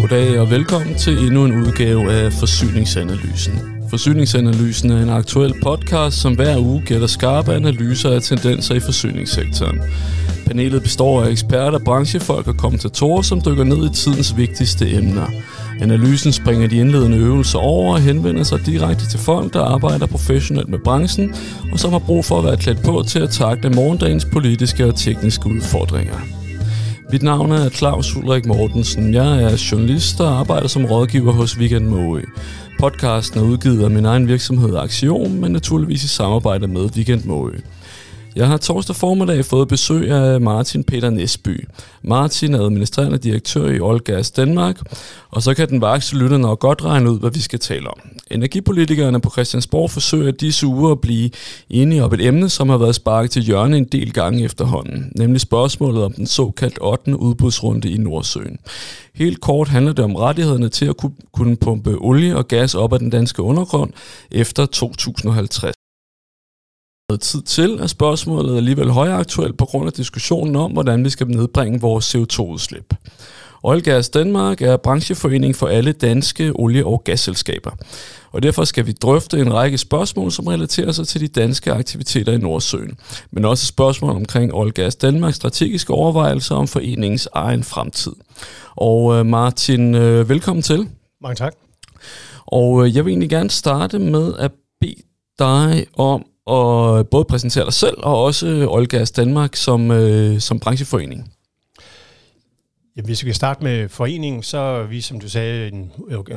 Goddag og velkommen til endnu en udgave af Forsyningsanalysen. Forsyningsanalysen er en aktuel podcast, som hver uge gætter skarpe analyser af tendenser i forsyningssektoren. Panelet består af eksperter, branchefolk og kommentatorer, som dykker ned i tidens vigtigste emner. Analysen springer de indledende øvelser over og henvender sig direkte til folk, der arbejder professionelt med branchen, og som har brug for at være klædt på til at takle morgendagens politiske og tekniske udfordringer. Mit navn er Claus Ulrik Mortensen. Jeg er journalist og arbejder som rådgiver hos Weekend Moe. Podcasten er udgivet af min egen virksomhed Aktion, men naturligvis i samarbejde med Weekend Moe. Jeg har torsdag formiddag fået besøg af Martin Peter Nesby. Martin er administrerende direktør i Olgas Danmark, og så kan den vakse lytter nok godt regne ud, hvad vi skal tale om. Energipolitikerne på Christiansborg forsøger disse uger at blive enige om et emne, som har været sparket til hjørne en del gange efterhånden, nemlig spørgsmålet om den såkaldt 8. udbudsrunde i Nordsøen. Helt kort handler det om rettighederne til at kunne pumpe olie og gas op af den danske undergrund efter 2050 tid til, er spørgsmålet alligevel højaktuelt på grund af diskussionen om, hvordan vi skal nedbringe vores CO2-udslip. Oilgas Danmark er brancheforening for alle danske olie- og gasselskaber. Og derfor skal vi drøfte en række spørgsmål, som relaterer sig til de danske aktiviteter i Nordsøen. Men også spørgsmål omkring Oilgas Danmarks strategiske overvejelser om foreningens egen fremtid. Og øh, Martin, øh, velkommen til. Mange tak. Og øh, jeg vil egentlig gerne starte med at bede dig om og øh, både præsentere dig selv og også øh, Olgas Danmark som, øh, som brancheforening. Ja, hvis vi kan starte med foreningen, så er vi, som du sagde, en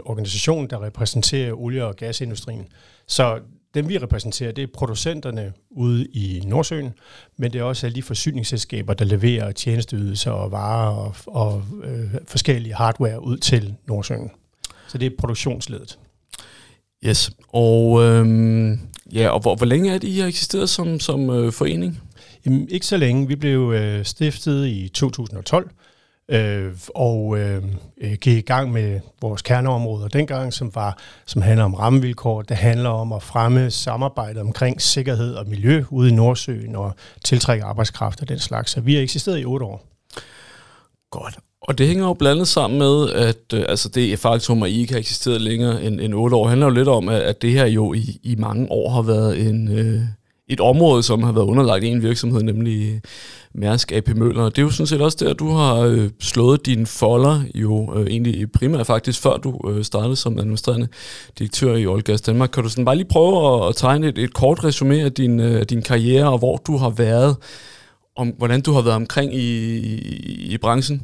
organisation, der repræsenterer olie- og gasindustrien. Så dem vi repræsenterer, det er producenterne ude i Nordsøen, men det er også alle de forsyningsselskaber, der leverer tjenesteydelser og varer og, og øh, forskellige hardware ud til Nordsøen. Så det er produktionsledet. Yes, og øhm, Ja, og hvor, hvor længe er det, I har eksisteret som, som øh, forening? Jamen, ikke så længe. Vi blev øh, stiftet i 2012, øh, og øh, øh, gik i gang med vores kerneområder dengang, som var som handler om rammevilkår. Det handler om at fremme samarbejdet omkring sikkerhed og miljø ude i Nordsøen og tiltrække arbejdskraft og den slags. Så vi har eksisteret i otte år. Godt. Og det hænger jo blandet sammen med, at øh, altså det er faktum, at I ikke har eksisteret længere end, end 8 år, handler jo lidt om, at, at det her jo i, i mange år har været en, øh, et område, som har været underlagt en virksomhed, nemlig Mærsk AP Møller. Det er jo sådan set også der, du har øh, slået dine folder, jo øh, egentlig primært faktisk, før du øh, startede som administrerende direktør i Olgas Danmark. Kan du sådan bare lige prøve at, at tegne et, et kort resume af din, øh, din karriere, og hvor du har været, om hvordan du har været omkring i, i, i branchen?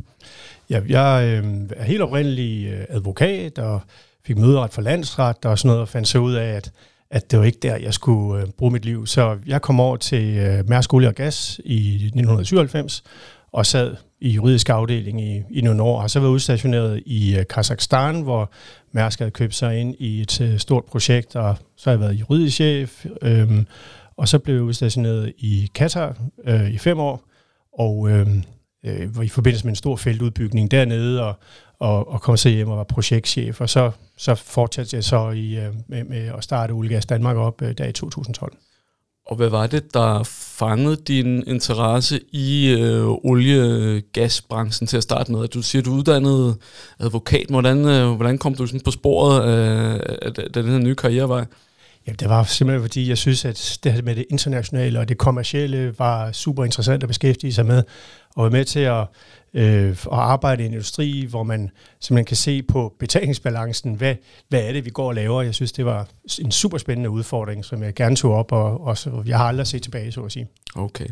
Ja, jeg øh, er helt oprindelig øh, advokat og fik møderet for landsret og sådan noget, og fandt så ud af, at, at det var ikke der, jeg skulle øh, bruge mit liv. Så jeg kom over til øh, Mærsk Olie og Gas i 1997 og sad i juridisk afdeling i, i nogle år, og så var udstationeret i øh, Kazakhstan, hvor Mærsk havde købt sig ind i et øh, stort projekt, og så har jeg været juridisk chef, øh, og så blev jeg udstationeret i Katar øh, i fem år, og øh, øh, i forbindelse med en stor feltudbygning dernede, og, og, og kom så hjem og var projektchef, og så, så fortsatte jeg så i, øh, med, med at starte Olgas Danmark op øh, der i 2012. Og hvad var det, der fangede din interesse i øh, olie-gasbranchen til at starte med? Du siger, du er uddannet advokat. Hvordan, øh, hvordan kom du sådan på sporet af, af, af den her nye karrierevej? Ja, det var simpelthen fordi, jeg synes, at det her med det internationale og det kommercielle var super interessant at beskæftige sig med og være med til at, øh, at arbejde i en industri, hvor man simpelthen kan se på betalingsbalancen, hvad, hvad er det, vi går og laver. Jeg synes, det var en super spændende udfordring, som jeg gerne tog op, og, og så, jeg har aldrig set tilbage, så at sige. Okay,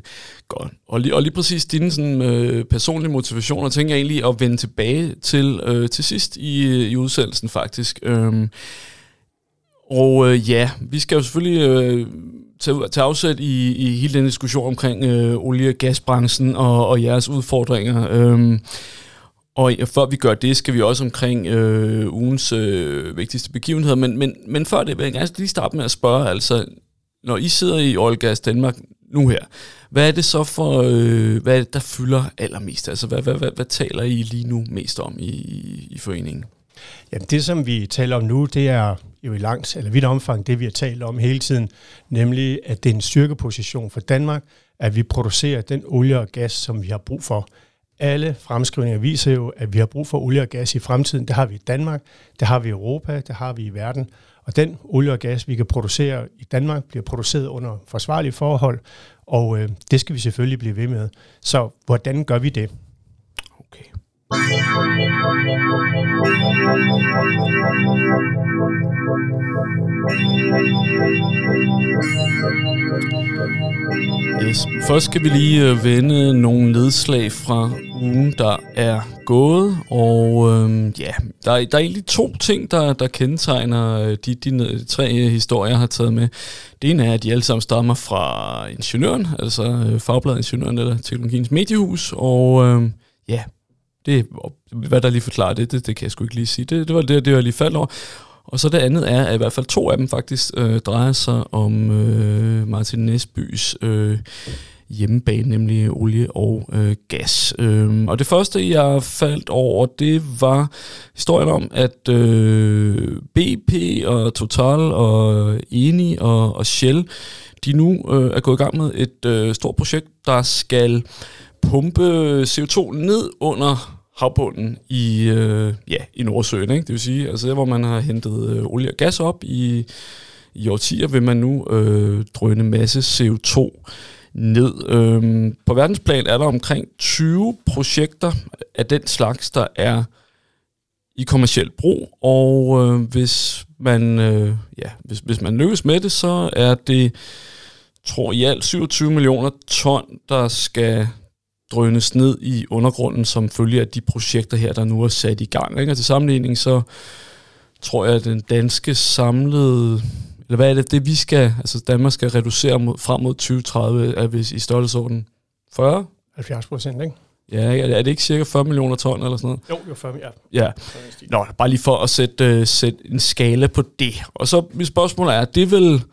godt. Og lige, og lige præcis dine sådan, øh, personlige motivationer, tænker jeg egentlig at vende tilbage til øh, til sidst i, øh, i udsendelsen faktisk. Øh, og øh, ja, vi skal jo selvfølgelig øh, tage, tage afsæt i, i hele den diskussion omkring øh, olie- og gasbranchen og, og jeres udfordringer. Øhm, og før vi gør det, skal vi også omkring øh, ugens øh, vigtigste begivenheder. Men, men, men før det vil jeg gerne lige starte med at spørge, altså, når I sidder i Oil Gas Danmark nu her, hvad er det så for, øh, hvad er det, der fylder allermest? Altså, hvad, hvad, hvad, hvad taler I lige nu mest om i, i, i foreningen? Jamen, det, som vi taler om nu, det er jo i langt eller vidt omfang det, vi har talt om hele tiden, nemlig at det er en styrkeposition for Danmark, at vi producerer den olie og gas, som vi har brug for. Alle fremskrivninger viser jo, at vi har brug for olie og gas i fremtiden. Det har vi i Danmark, det har vi i Europa, det har vi i verden. Og den olie og gas, vi kan producere i Danmark, bliver produceret under forsvarlige forhold, og øh, det skal vi selvfølgelig blive ved med. Så hvordan gør vi det? Yes. Først skal vi lige øh, vende nogle nedslag fra ugen, der er gået. Og øhm, ja, der, er, der er egentlig to ting, der, der kendetegner øh, de, de tre øh, historier, jeg har taget med. Det ene er, at de alle sammen stammer fra Ingeniøren, altså Fagbladet Ingeniøren eller Teknologiens Mediehus. Og øhm, ja, det, hvad der lige forklarer det, det, det kan jeg sgu ikke lige sige. Det, det var det, det, jeg lige faldt over. Og så det andet er, at i hvert fald to af dem faktisk øh, drejer sig om øh, Martin Nesbys øh, hjemmebane, nemlig olie og øh, gas. Øh, og det første, jeg faldt over, det var historien om, at øh, BP og Total og Eni og, og Shell, de nu øh, er gået i gang med et øh, stort projekt, der skal pumpe CO2 ned under havbunden i, øh, ja, i Nordsøen. Ikke? Det vil sige, altså der, hvor man har hentet øh, olie og gas op i, i årtier, vil man nu øh, drøne masse CO2 ned. Øhm, på verdensplan er der omkring 20 projekter af den slags, der er i kommersiel brug, og øh, hvis man øh, ja, hvis, hvis man lykkes med det, så er det tror i alt 27 millioner ton, der skal drønes ned i undergrunden som følge af de projekter her, der nu er sat i gang. Ikke? Og til sammenligning så tror jeg, at den danske samlede, eller hvad er det, det vi skal, altså Danmark skal reducere mod, frem mod 2030, er vi i størrelsesorden 40? 70 procent, ikke? Ja, er det ikke cirka 40 millioner ton eller sådan noget? Jo, jo 40, ja. Ja. Nå, bare lige for at sætte, uh, sætte en skala på det. Og så mit spørgsmål er, det vil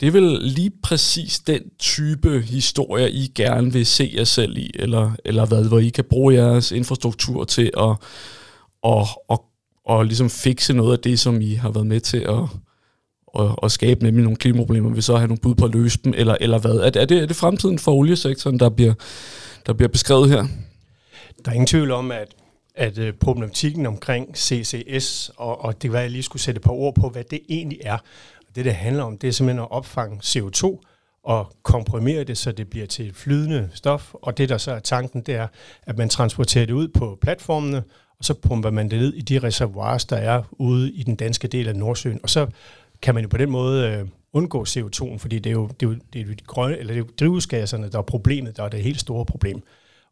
det er vel lige præcis den type historie, I gerne vil se jer selv i, eller, eller hvad, hvor I kan bruge jeres infrastruktur til at, at, at, at, ligesom fikse noget af det, som I har været med til at, at, at skabe, nemlig nogle klimaproblemer, vil så have nogle bud på at løse dem, eller, eller hvad? Er det, er, det, er det fremtiden for oliesektoren, der bliver, der bliver beskrevet her? Der er ingen tvivl om, at at øh, problematikken omkring CCS, og, og det var, jeg lige skulle sætte et par ord på, hvad det egentlig er. Det, det handler om, det er simpelthen at opfange CO2 og komprimere det, så det bliver til et flydende stof. Og det, der så er tanken, det er, at man transporterer det ud på platformene, og så pumper man det ned i de reservoirs, der er ude i den danske del af Nordsøen. Og så kan man jo på den måde øh, undgå CO2'en, fordi det er jo, det er jo, det er jo de grønne, eller det er jo drivhusgasserne, der er problemet, der er det helt store problem.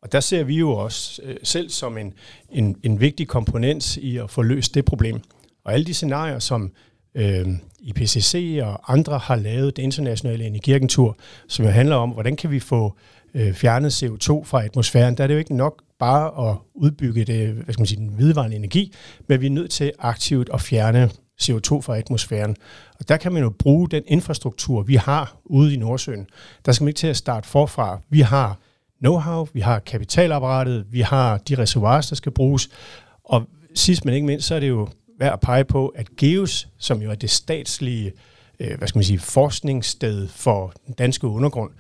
Og der ser vi jo også øh, selv som en, en, en vigtig komponent i at få løst det problem. Og alle de scenarier, som øh, IPCC og andre har lavet det internationale energiagentur, som jo handler om, hvordan kan vi få øh, fjernet CO2 fra atmosfæren. Der er det jo ikke nok bare at udbygge det, hvad skal man sige, den vedvarende energi, men vi er nødt til aktivt at fjerne CO2 fra atmosfæren. Og der kan man jo bruge den infrastruktur, vi har ude i Nordsøen. Der skal man ikke til at starte forfra. Vi har know-how, vi har kapitalapparatet, vi har de reservoirer, der skal bruges, og sidst men ikke mindst, så er det jo værd at pege på, at GEOS, som jo er det statslige øh, hvad skal man sige, forskningssted for den danske undergrund,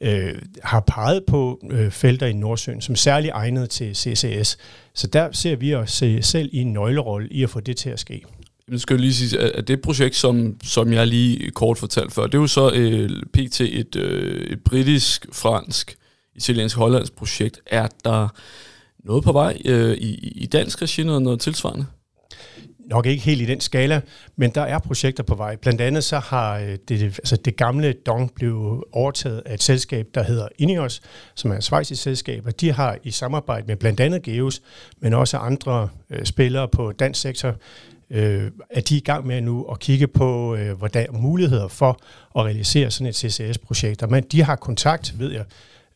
øh, har peget på øh, felter i Nordsøen, som særligt egnet til CCS. Så der ser vi os selv i en nøglerolle i at få det til at ske. Jeg skal lige sige, at det projekt, som, som jeg lige kort fortalte før, det er jo så øh, pt. et, øh, et britisk, fransk, italiensk, hollandsk projekt. Er der noget på vej øh, i, i dansk regi, noget, noget tilsvarende? Nok ikke helt i den skala, men der er projekter på vej. Blandt andet så har øh, det, altså det gamle Dong blevet overtaget af et selskab, der hedder Ineos, som er et svejsisk selskab, og de har i samarbejde med blandt andet Geos, men også andre øh, spillere på dansk sektor, øh, er de i gang med nu at kigge på, øh, hvordan muligheder for at realisere sådan et CCS-projekt. Men de har kontakt, ved jeg,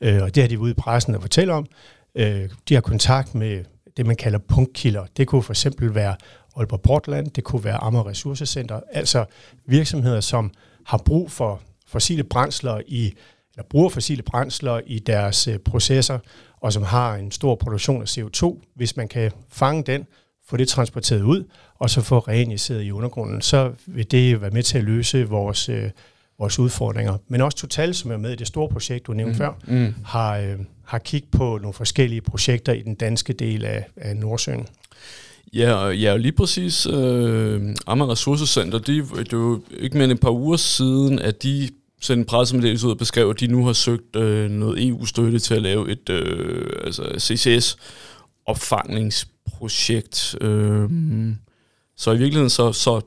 øh, og det har de ude i pressen at fortælle om, øh, de har kontakt med det, man kalder punktkilder. Det kunne for eksempel være Aalborg Portland, det kunne være Amager Ressourcecenter, altså virksomheder, som har brug for fossile brændsler i eller bruger fossile brændsler i deres øh, processer, og som har en stor produktion af CO2. Hvis man kan fange den, få det transporteret ud, og så få reinjiceret i undergrunden. Så vil det være med til at løse vores, øh, vores udfordringer. Men også Total, som er med i det store projekt, du nævnte mm. før, mm. Har, øh, har kigget på nogle forskellige projekter i den danske del af, af Nordsøen. Ja, og ja, lige præcis øh, Amager Ressourcecenter, de, det er jo ikke mere end et par uger siden, at de sendte en pressemeddelelse ud og beskrev, at de nu har søgt øh, noget EU-støtte til at lave et øh, altså CCS-opfangningsprojekt. Øh, så i virkeligheden, så, så,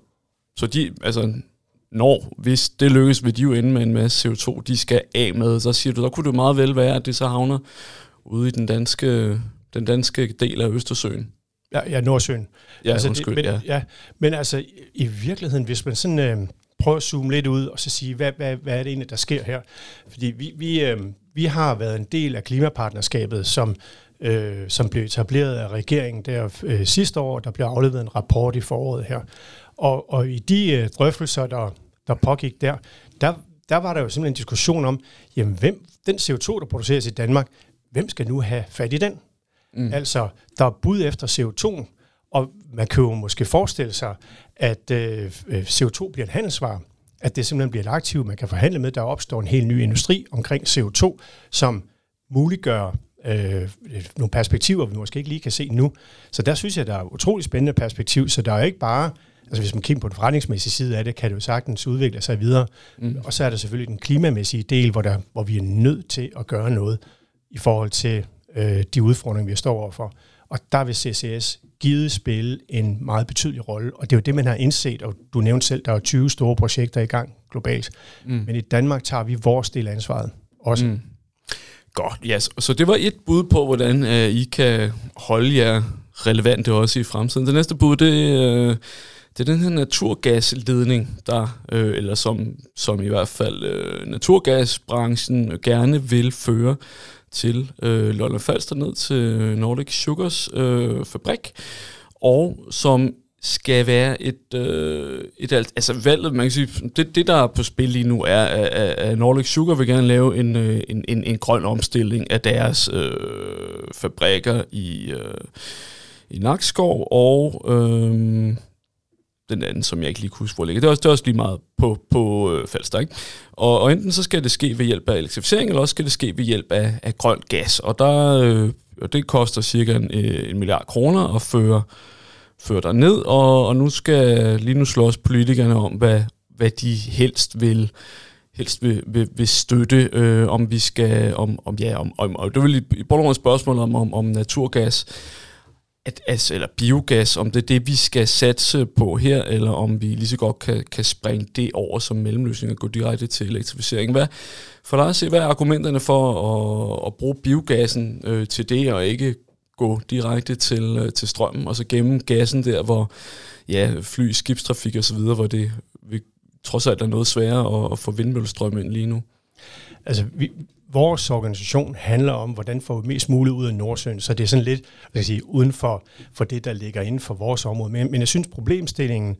så de, altså, når, hvis det lykkes, vil de jo ende med en masse CO2, de skal af med. Så siger du, der kunne det meget vel være, at det så havner ude i den danske, den danske del af Østersøen. Ja, ja Nordsøen. Ja, altså, undskyld, men, ja. ja. Men altså, i virkeligheden, hvis man sådan øh, prøver at zoome lidt ud, og så sige, hvad, hvad, hvad er det egentlig, der sker her? Fordi vi, vi, øh, vi har været en del af klimapartnerskabet, som, øh, som blev etableret af regeringen der øh, sidste år. Der blev afleveret en rapport i foråret her. Og, og i de øh, drøftelser, der, der pågik der, der, der var der jo simpelthen en diskussion om, jamen hvem, den CO2, der produceres i Danmark, hvem skal nu have fat i den? Mm. Altså, der er bud efter CO2, og man kan jo måske forestille sig, at øh, øh CO2 bliver et handelsvar, at det simpelthen bliver et aktiv, man kan forhandle med. Der opstår en helt ny industri omkring CO2, som muliggør øh, nogle perspektiver, vi måske ikke lige kan se nu. Så der synes jeg, der er utrolig spændende perspektiv, så der er ikke bare Altså hvis man kigger på den forretningsmæssige side af det, kan det jo sagtens udvikle sig videre. Mm. Og så er der selvfølgelig den klimamæssige del, hvor, der, hvor vi er nødt til at gøre noget i forhold til øh, de udfordringer, vi står overfor. Og der vil CCS givet spille en meget betydelig rolle, og det er jo det, man har indset, og du nævnte selv, der er 20 store projekter i gang globalt. Mm. Men i Danmark tager vi vores del af ansvaret også. Mm. Godt, ja. Yes. Så det var et bud på, hvordan uh, I kan holde jer relevante også i fremtiden. Det næste bud, det, uh, det er den her naturgasledning, der, uh, eller som, som i hvert fald uh, naturgasbranchen gerne vil føre til øh, Lolland Falster ned til øh, Nordic Sugars øh, fabrik, og som skal være et, øh, et altså valget, man kan sige, det, det der er på spil lige nu er, at Nordic Sugar vil gerne lave en, øh, en, en, en grøn omstilling af deres øh, fabrikker i, øh, i Nakskov, og øh, den anden, som jeg ikke lige kunne huske, hvor ligger. Det er også, det er også lige meget på, på øh, Falster, ikke? Og, og enten så skal det ske ved hjælp af elektrificering, eller også skal det ske ved hjælp af, af grøn gas. Og der, øh, det koster cirka en, øh, en milliard kroner at føre, føre der ned, og, og nu skal lige nu slås politikerne om, hvad, hvad de helst vil helst vil, vil, vil støtte, øh, om vi skal, om, om ja, om, om, og det vil i, i bund spørgsmål om, om, om naturgas at, altså, eller biogas, om det er det, vi skal satse på her, eller om vi lige så godt kan, kan springe det over som mellemløsning og gå direkte til elektrificering. Hvad, for dig at se, hvad er argumenterne for at, at bruge biogassen øh, til det, og ikke gå direkte til, øh, til strømmen, og så gemme gassen der, hvor ja, fly, skibstrafik og så videre, hvor det vi, trods alt er noget sværere at, at få vindmøllestrøm ind lige nu? Altså, vi, vores organisation handler om, hvordan får vi mest muligt ud af Nordsøen, så det er sådan lidt jeg sige, uden for, for det, der ligger inden for vores område. Men, men jeg synes, problemstillingen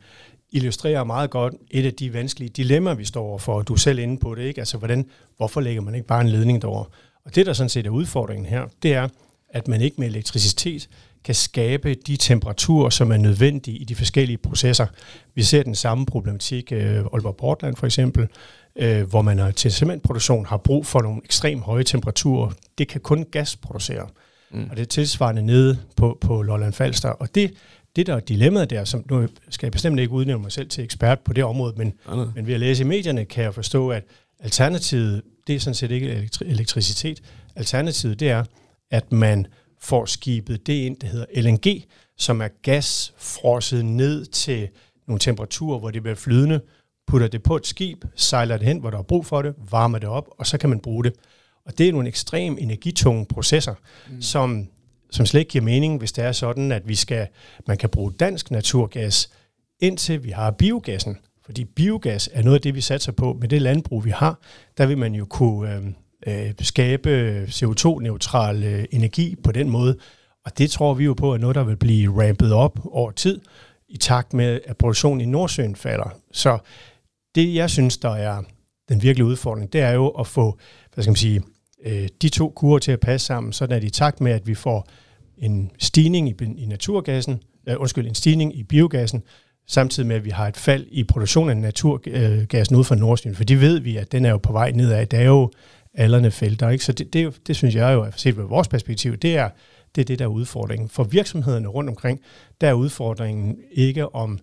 illustrerer meget godt et af de vanskelige dilemmaer, vi står overfor, og du er selv inde på det, ikke? Altså, hvordan, hvorfor lægger man ikke bare en ledning derover? Og det, der sådan set er udfordringen her, det er, at man ikke med elektricitet kan skabe de temperaturer, som er nødvendige i de forskellige processer. Vi ser den samme problematik, øh, Aalborg Portland for eksempel, øh, hvor man til cementproduktion har brug for nogle ekstremt høje temperaturer. Det kan kun gas producere. Mm. Og det er tilsvarende nede på, på Lolland Falster. Og det, det der er dilemmaet der, som nu skal jeg bestemt ikke udnævne mig selv til ekspert på det område, men, ja, men ved at læse i medierne kan jeg forstå, at alternativet, det er sådan set ikke elektri- elektricitet. Alternativet, det er, at man får skibet det ind, der hedder LNG, som er gas frosset ned til nogle temperaturer, hvor det bliver flydende, putter det på et skib, sejler det hen, hvor der er brug for det, varmer det op, og så kan man bruge det. Og det er nogle ekstrem energitunge processer, mm. som, som slet ikke giver mening, hvis det er sådan, at vi skal, man kan bruge dansk naturgas, indtil vi har biogassen. Fordi biogas er noget af det, vi satser på med det landbrug, vi har. Der vil man jo kunne øh, øh, skabe CO2-neutral øh, energi på den måde. Og det tror vi jo på er noget, der vil blive rampet op over tid, i takt med, at produktionen i Nordsøen falder. Så det, jeg synes, der er den virkelige udfordring, det er jo at få, hvad skal man sige, øh, de to kurver til at passe sammen, sådan at i takt med, at vi får en stigning i, i naturgassen, øh, undskyld, en stigning i biogassen, samtidig med, at vi har et fald i produktionen af naturgassen ud fra Nordsjøen, for det ved vi, at den er jo på vej nedad. Det er jo alderne felter, ikke? Så det, det, det synes jeg jo, set fra vores perspektiv, det er, det er det, der er udfordringen. For virksomhederne rundt omkring, der er udfordringen ikke om,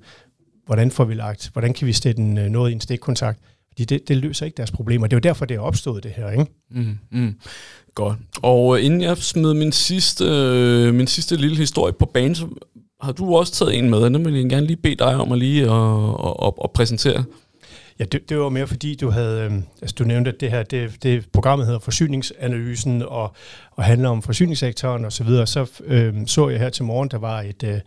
hvordan får vi lagt, hvordan kan vi sætte en, øh, noget i en stikkontakt, fordi det, det løser ikke deres problemer. Det er jo derfor, det er opstået, det her. Ikke? Mm, mm. Godt. Og øh, inden jeg smed min sidste, øh, min sidste lille historie på banen, så har du også taget en med, og den vil jeg gerne lige bede dig om at lige at, at, at, at præsentere. Ja, det, det var mere fordi, du havde, øh, altså du nævnte, at det her, det, det programmet hedder Forsyningsanalysen, og, og handler om forsyningssektoren osv., så, videre. så øh, så jeg her til morgen, der var et, øh,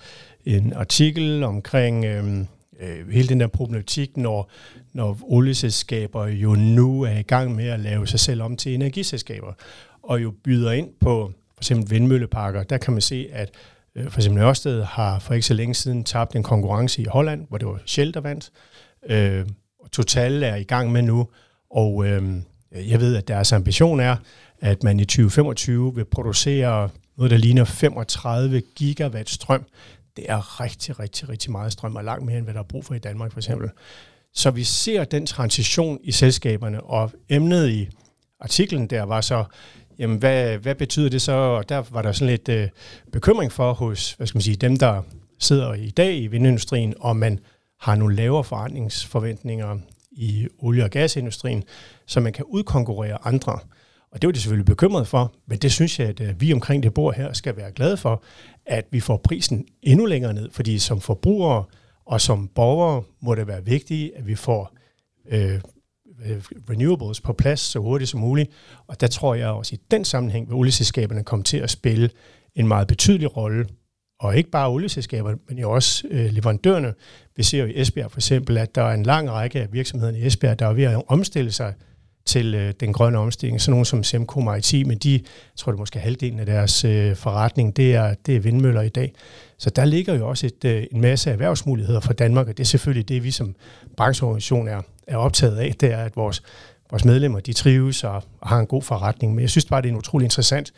en artikel omkring øh, øh, hele den der problematik, når, når olieselskaber jo nu er i gang med at lave sig selv om til energiselskaber, og jo byder ind på for eksempel vindmølleparker, der kan man se, at øh, for eksempel Ørsted har for ikke så længe siden tabt en konkurrence i Holland, hvor det var Shell, der vandt. Øh, Total er i gang med nu, og øh, jeg ved, at deres ambition er, at man i 2025 vil producere noget, der ligner 35 gigawatt strøm. Det er rigtig, rigtig, rigtig meget strøm, og langt mere, end hvad der er brug for i Danmark for eksempel. Så vi ser den transition i selskaberne, og emnet i artiklen der var så, jamen hvad, hvad betyder det så? Og der var der sådan lidt øh, bekymring for hos, hvad skal man sige, dem, der sidder i dag i vindindustrien, om man har nogle lavere forretningsforventninger i olie- og gasindustrien, så man kan udkonkurrere andre. Og det var de selvfølgelig bekymret for, men det synes jeg, at øh, vi omkring det bord her skal være glade for, at vi får prisen endnu længere ned, fordi som forbrugere og som borgere må det være vigtigt, at vi får øh, øh renewables på plads så hurtigt som muligt. Og der tror jeg også i den sammenhæng, vil olieselskaberne komme til at spille en meget betydelig rolle og ikke bare olieselskaberne, men jo også øh, leverandørerne. Vi ser jo i Esbjerg for eksempel, at der er en lang række af virksomhederne i Esbjerg, der er ved at omstille sig til øh, den grønne omstilling. Sådan nogle som Semco Maritime, de, jeg tror det måske halvdelen af deres øh, forretning, det er, det er vindmøller i dag. Så der ligger jo også et, øh, en masse erhvervsmuligheder for Danmark, og det er selvfølgelig det, vi som brancheorganisation er, er optaget af, det er, at vores, vores medlemmer de trives og, og har en god forretning. Men jeg synes bare, det er en utrolig interessant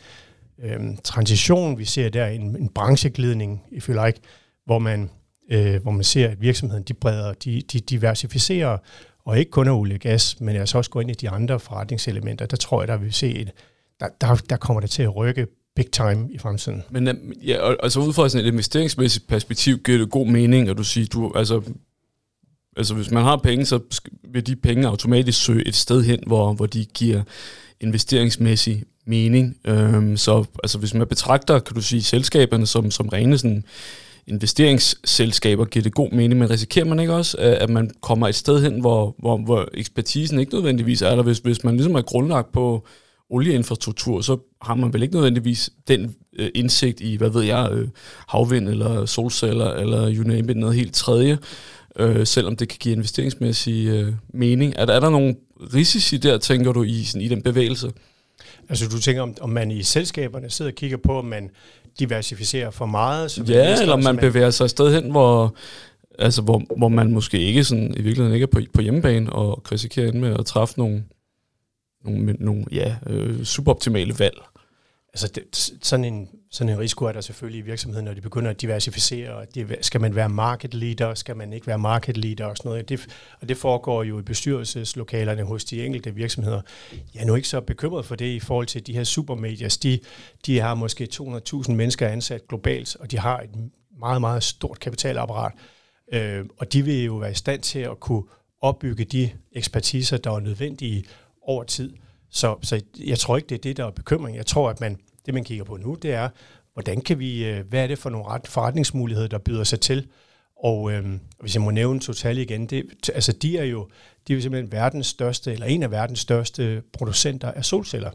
øh, transition. Vi ser der en, en brancheglidning, if you like, hvor man, øh, hvor man ser, at virksomheden de breder, de, de diversificerer, og ikke kun af olie og gas, men altså også går ind i de andre forretningselementer. Der tror jeg, der vil se et, der, der, der kommer det til at rykke big time i fremtiden. Men øh, ja, altså ud fra sådan et investeringsmæssigt perspektiv giver det god mening, at du siger, du, altså, altså hvis man har penge, så vil de penge automatisk søge et sted hen, hvor, hvor de giver investeringsmæssig mening. Øhm, så altså, hvis man betragter, kan du sige, selskaberne som, som rene sådan, investeringsselskaber, giver det god mening, men risikerer man ikke også, øh, at man kommer et sted hen, hvor, hvor, hvor ekspertisen ikke nødvendigvis er der? Hvis, hvis man ligesom er grundlagt på olieinfrastruktur, så har man vel ikke nødvendigvis den øh, indsigt i, hvad ved jeg, øh, havvind eller solceller eller you name it, noget helt tredje, øh, selvom det kan give investeringsmæssig øh, mening. Er der, er der nogle risici der, tænker du, i, sådan, i den bevægelse? Altså du tænker, om, om man i selskaberne sidder og kigger på, om man diversificerer for meget? Så ja, eller man, man bevæger sig et sted hen, hvor, altså, hvor, hvor man måske ikke sådan, i virkeligheden ikke er på, på hjemmebane, og risikerer med at træffe nogle, nogle, nogle ja, øh, suboptimale valg. Altså det, sådan, en, sådan en risiko er der selvfølgelig i virksomheden, når de begynder at diversificere. Det, skal man være market leader? Skal man ikke være market leader? Og sådan noget. Det, og det foregår jo i bestyrelseslokalerne hos de enkelte virksomheder. Jeg er nu ikke så bekymret for det i forhold til de her supermedier. De, de har måske 200.000 mennesker ansat globalt, og de har et meget, meget stort kapitalapparat. Øh, og de vil jo være i stand til at kunne opbygge de ekspertiser, der er nødvendige over tid. Så, så jeg tror ikke, det er det, der er bekymring. Jeg tror, at man, det, man kigger på nu, det er, hvordan kan vi, øh, hvad er det for nogle ret forretningsmuligheder, der byder sig til? Og øh, hvis jeg må nævne Total igen, det, altså de er jo de er simpelthen verdens største, eller en af verdens største producenter af solceller.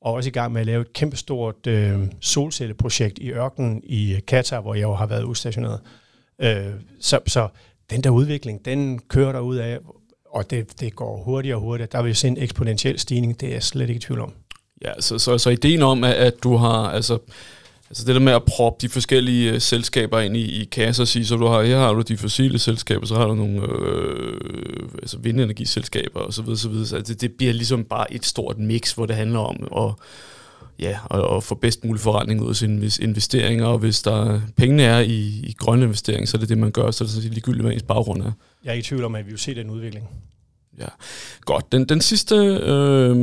Og også i gang med at lave et kæmpestort øh, solcelleprojekt i ørkenen i øh, Katar, hvor jeg jo har været udstationeret. Øh, så, så den der udvikling, den kører der ud af, og det, det går hurtigere og hurtigere. Der vil se en eksponentiel stigning, det er jeg slet ikke i tvivl om. Ja, så, så, så ideen om, at, at du har, altså, altså det der med at proppe de forskellige uh, selskaber ind i, i kasser og sige, så du har, her har du de fossile selskaber, så har du nogle øh, altså vindenergiselskaber og så videre, så videre. Så det, det bliver ligesom bare et stort mix, hvor det handler om at ja, og, og få bedst mulig forretning ud af sine investeringer, og hvis der pengene er i, i grønne investeringer, så er det det, man gør, så er det så ligegyldigt, hvad ens baggrund er. Jeg er i tvivl om, at vi vil se den udvikling. Ja, godt. Den, den sidste øh,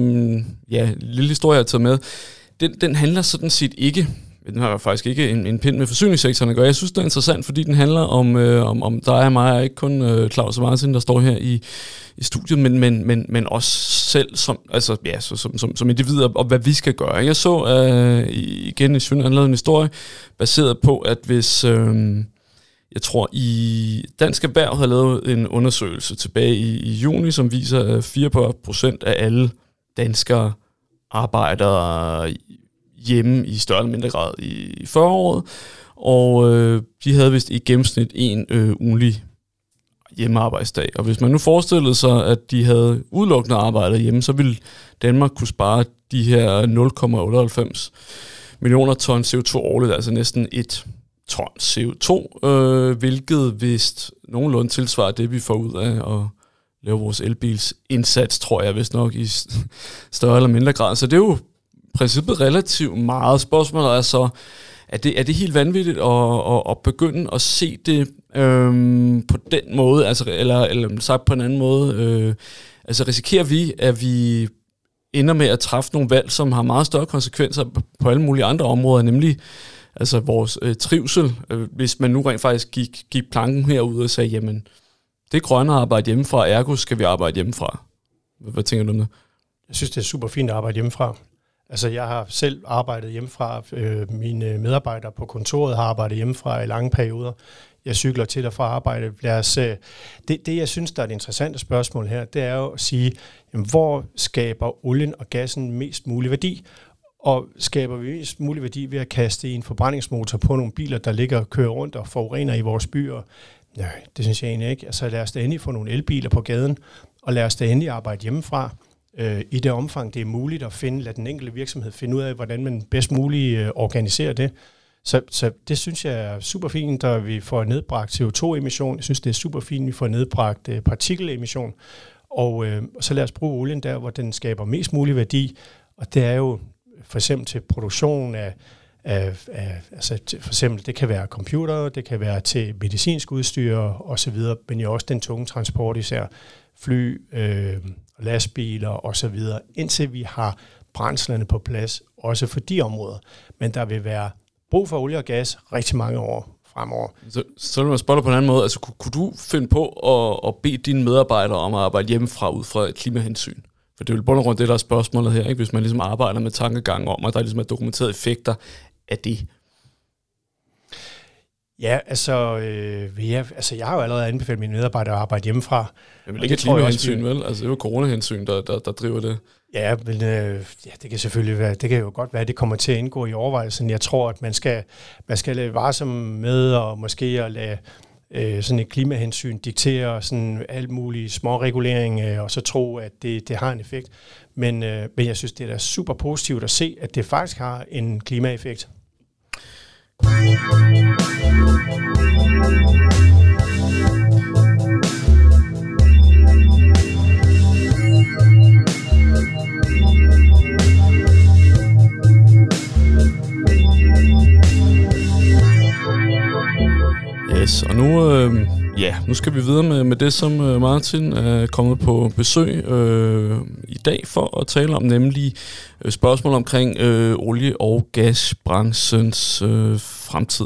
ja, lille historie, jeg har taget med, den, den handler sådan set ikke Øh, den har faktisk ikke en, en pind med forsyningssektoren at gøre. Jeg synes, det er interessant, fordi den handler om, øh, om, om dig og mig, og ikke kun øh, Claus og Martin, der står her i, i studiet, men, men, men, men også selv som, altså, ja, så, som, som, som individer, og hvad vi skal gøre. Jeg så øh, igen i Sjøen, en historie, baseret på, at hvis... Øh, jeg tror, i Dansk Erhverv har lavet en undersøgelse tilbage i, i juni, som viser, at 4% af alle danskere arbejder hjemme i større eller mindre grad i foråret, og øh, de havde vist i gennemsnit en øh, ugenlig hjemmearbejdsdag. Og hvis man nu forestillede sig, at de havde udelukkende arbejdet hjemme, så ville Danmark kunne spare de her 0,98 millioner ton CO2 årligt, altså næsten et ton CO2, øh, hvilket vist nogenlunde tilsvarer det, vi får ud af at lave vores elbils indsats, tror jeg vist nok, i større eller mindre grad. Så det er jo princippet relativt meget. Spørgsmålet er så, er det, er det helt vanvittigt at, at, at begynde at se det øhm, på den måde, altså, eller, eller sagt på en anden måde? Øh, altså risikerer vi, at vi ender med at træffe nogle valg, som har meget større konsekvenser på alle mulige andre områder, nemlig altså vores øh, trivsel, øh, hvis man nu rent faktisk gik, gik planken herud og sagde, jamen, det er grønne at arbejde hjemmefra, ergo skal vi arbejde hjemmefra. Hvad, hvad tænker du om det? Jeg synes, det er super fint at arbejde hjemmefra. Altså, jeg har selv arbejdet hjemmefra. Øh, mine medarbejdere på kontoret har arbejdet hjemmefra i lange perioder. Jeg cykler til og fra arbejde. Lad os, øh, det, det, jeg synes, der er et interessant spørgsmål her, det er jo at sige, jamen, hvor skaber olien og gassen mest mulig værdi? Og skaber vi mest mulig værdi ved at kaste en forbrændingsmotor på nogle biler, der ligger og kører rundt og forurener i vores byer? Nej, det synes jeg egentlig ikke. Altså lad os da endelig få nogle elbiler på gaden, og lad os da endelig arbejde hjemmefra øh, i det omfang, det er muligt at finde, lade den enkelte virksomhed finde ud af, hvordan man bedst muligt øh, organiserer det. Så, så det synes jeg er super fint, at vi får nedbragt CO2-emission. Jeg synes, det er super fint, at vi får nedbragt øh, partikelemission. Og øh, så lad os bruge olien der, hvor den skaber mest mulig værdi. Og det er jo for eksempel til produktion af, af, af altså for eksempel, det kan være computer, det kan være til medicinsk udstyr osv., men jo også den tunge transport især fly, øh, lastbiler osv., indtil vi har brændslerne på plads, også for de områder. Men der vil være brug for olie og gas rigtig mange år fremover. Så, så vil man spørge på en anden måde. Altså, kunne, kunne du finde på at, at bede dine medarbejdere om at arbejde hjemmefra ud fra et klimahensyn? For det er jo bund og grund det, der er spørgsmålet her, ikke? hvis man ligesom arbejder med tankegang om, at der ligesom er dokumenteret effekter af det. Ja, altså, øh, jeg, altså jeg har jo allerede anbefalet mine medarbejdere at arbejde hjemmefra. Men det ikke et klimahensyn, vel? Altså det er jo coronahensyn, der, der, der driver det. Ja, men øh, ja, det kan selvfølgelig være, det kan jo godt være, at det kommer til at indgå i overvejelsen. Jeg tror, at man skal, man skal lade varsom med, og måske at lade øh, sådan et klimahensyn diktere sådan alt muligt små regulering, øh, og så tro, at det, det har en effekt. Men, øh, men jeg synes, det er da super positivt at se, at det faktisk har en klimaeffekt. Yes, og nu, øh, ja, nu skal vi videre med, med det, som øh, Martin er kommet på besøg øh, i dag for at tale om, nemlig øh, spørgsmål omkring øh, olie- og gasbranchens øh, fremtid.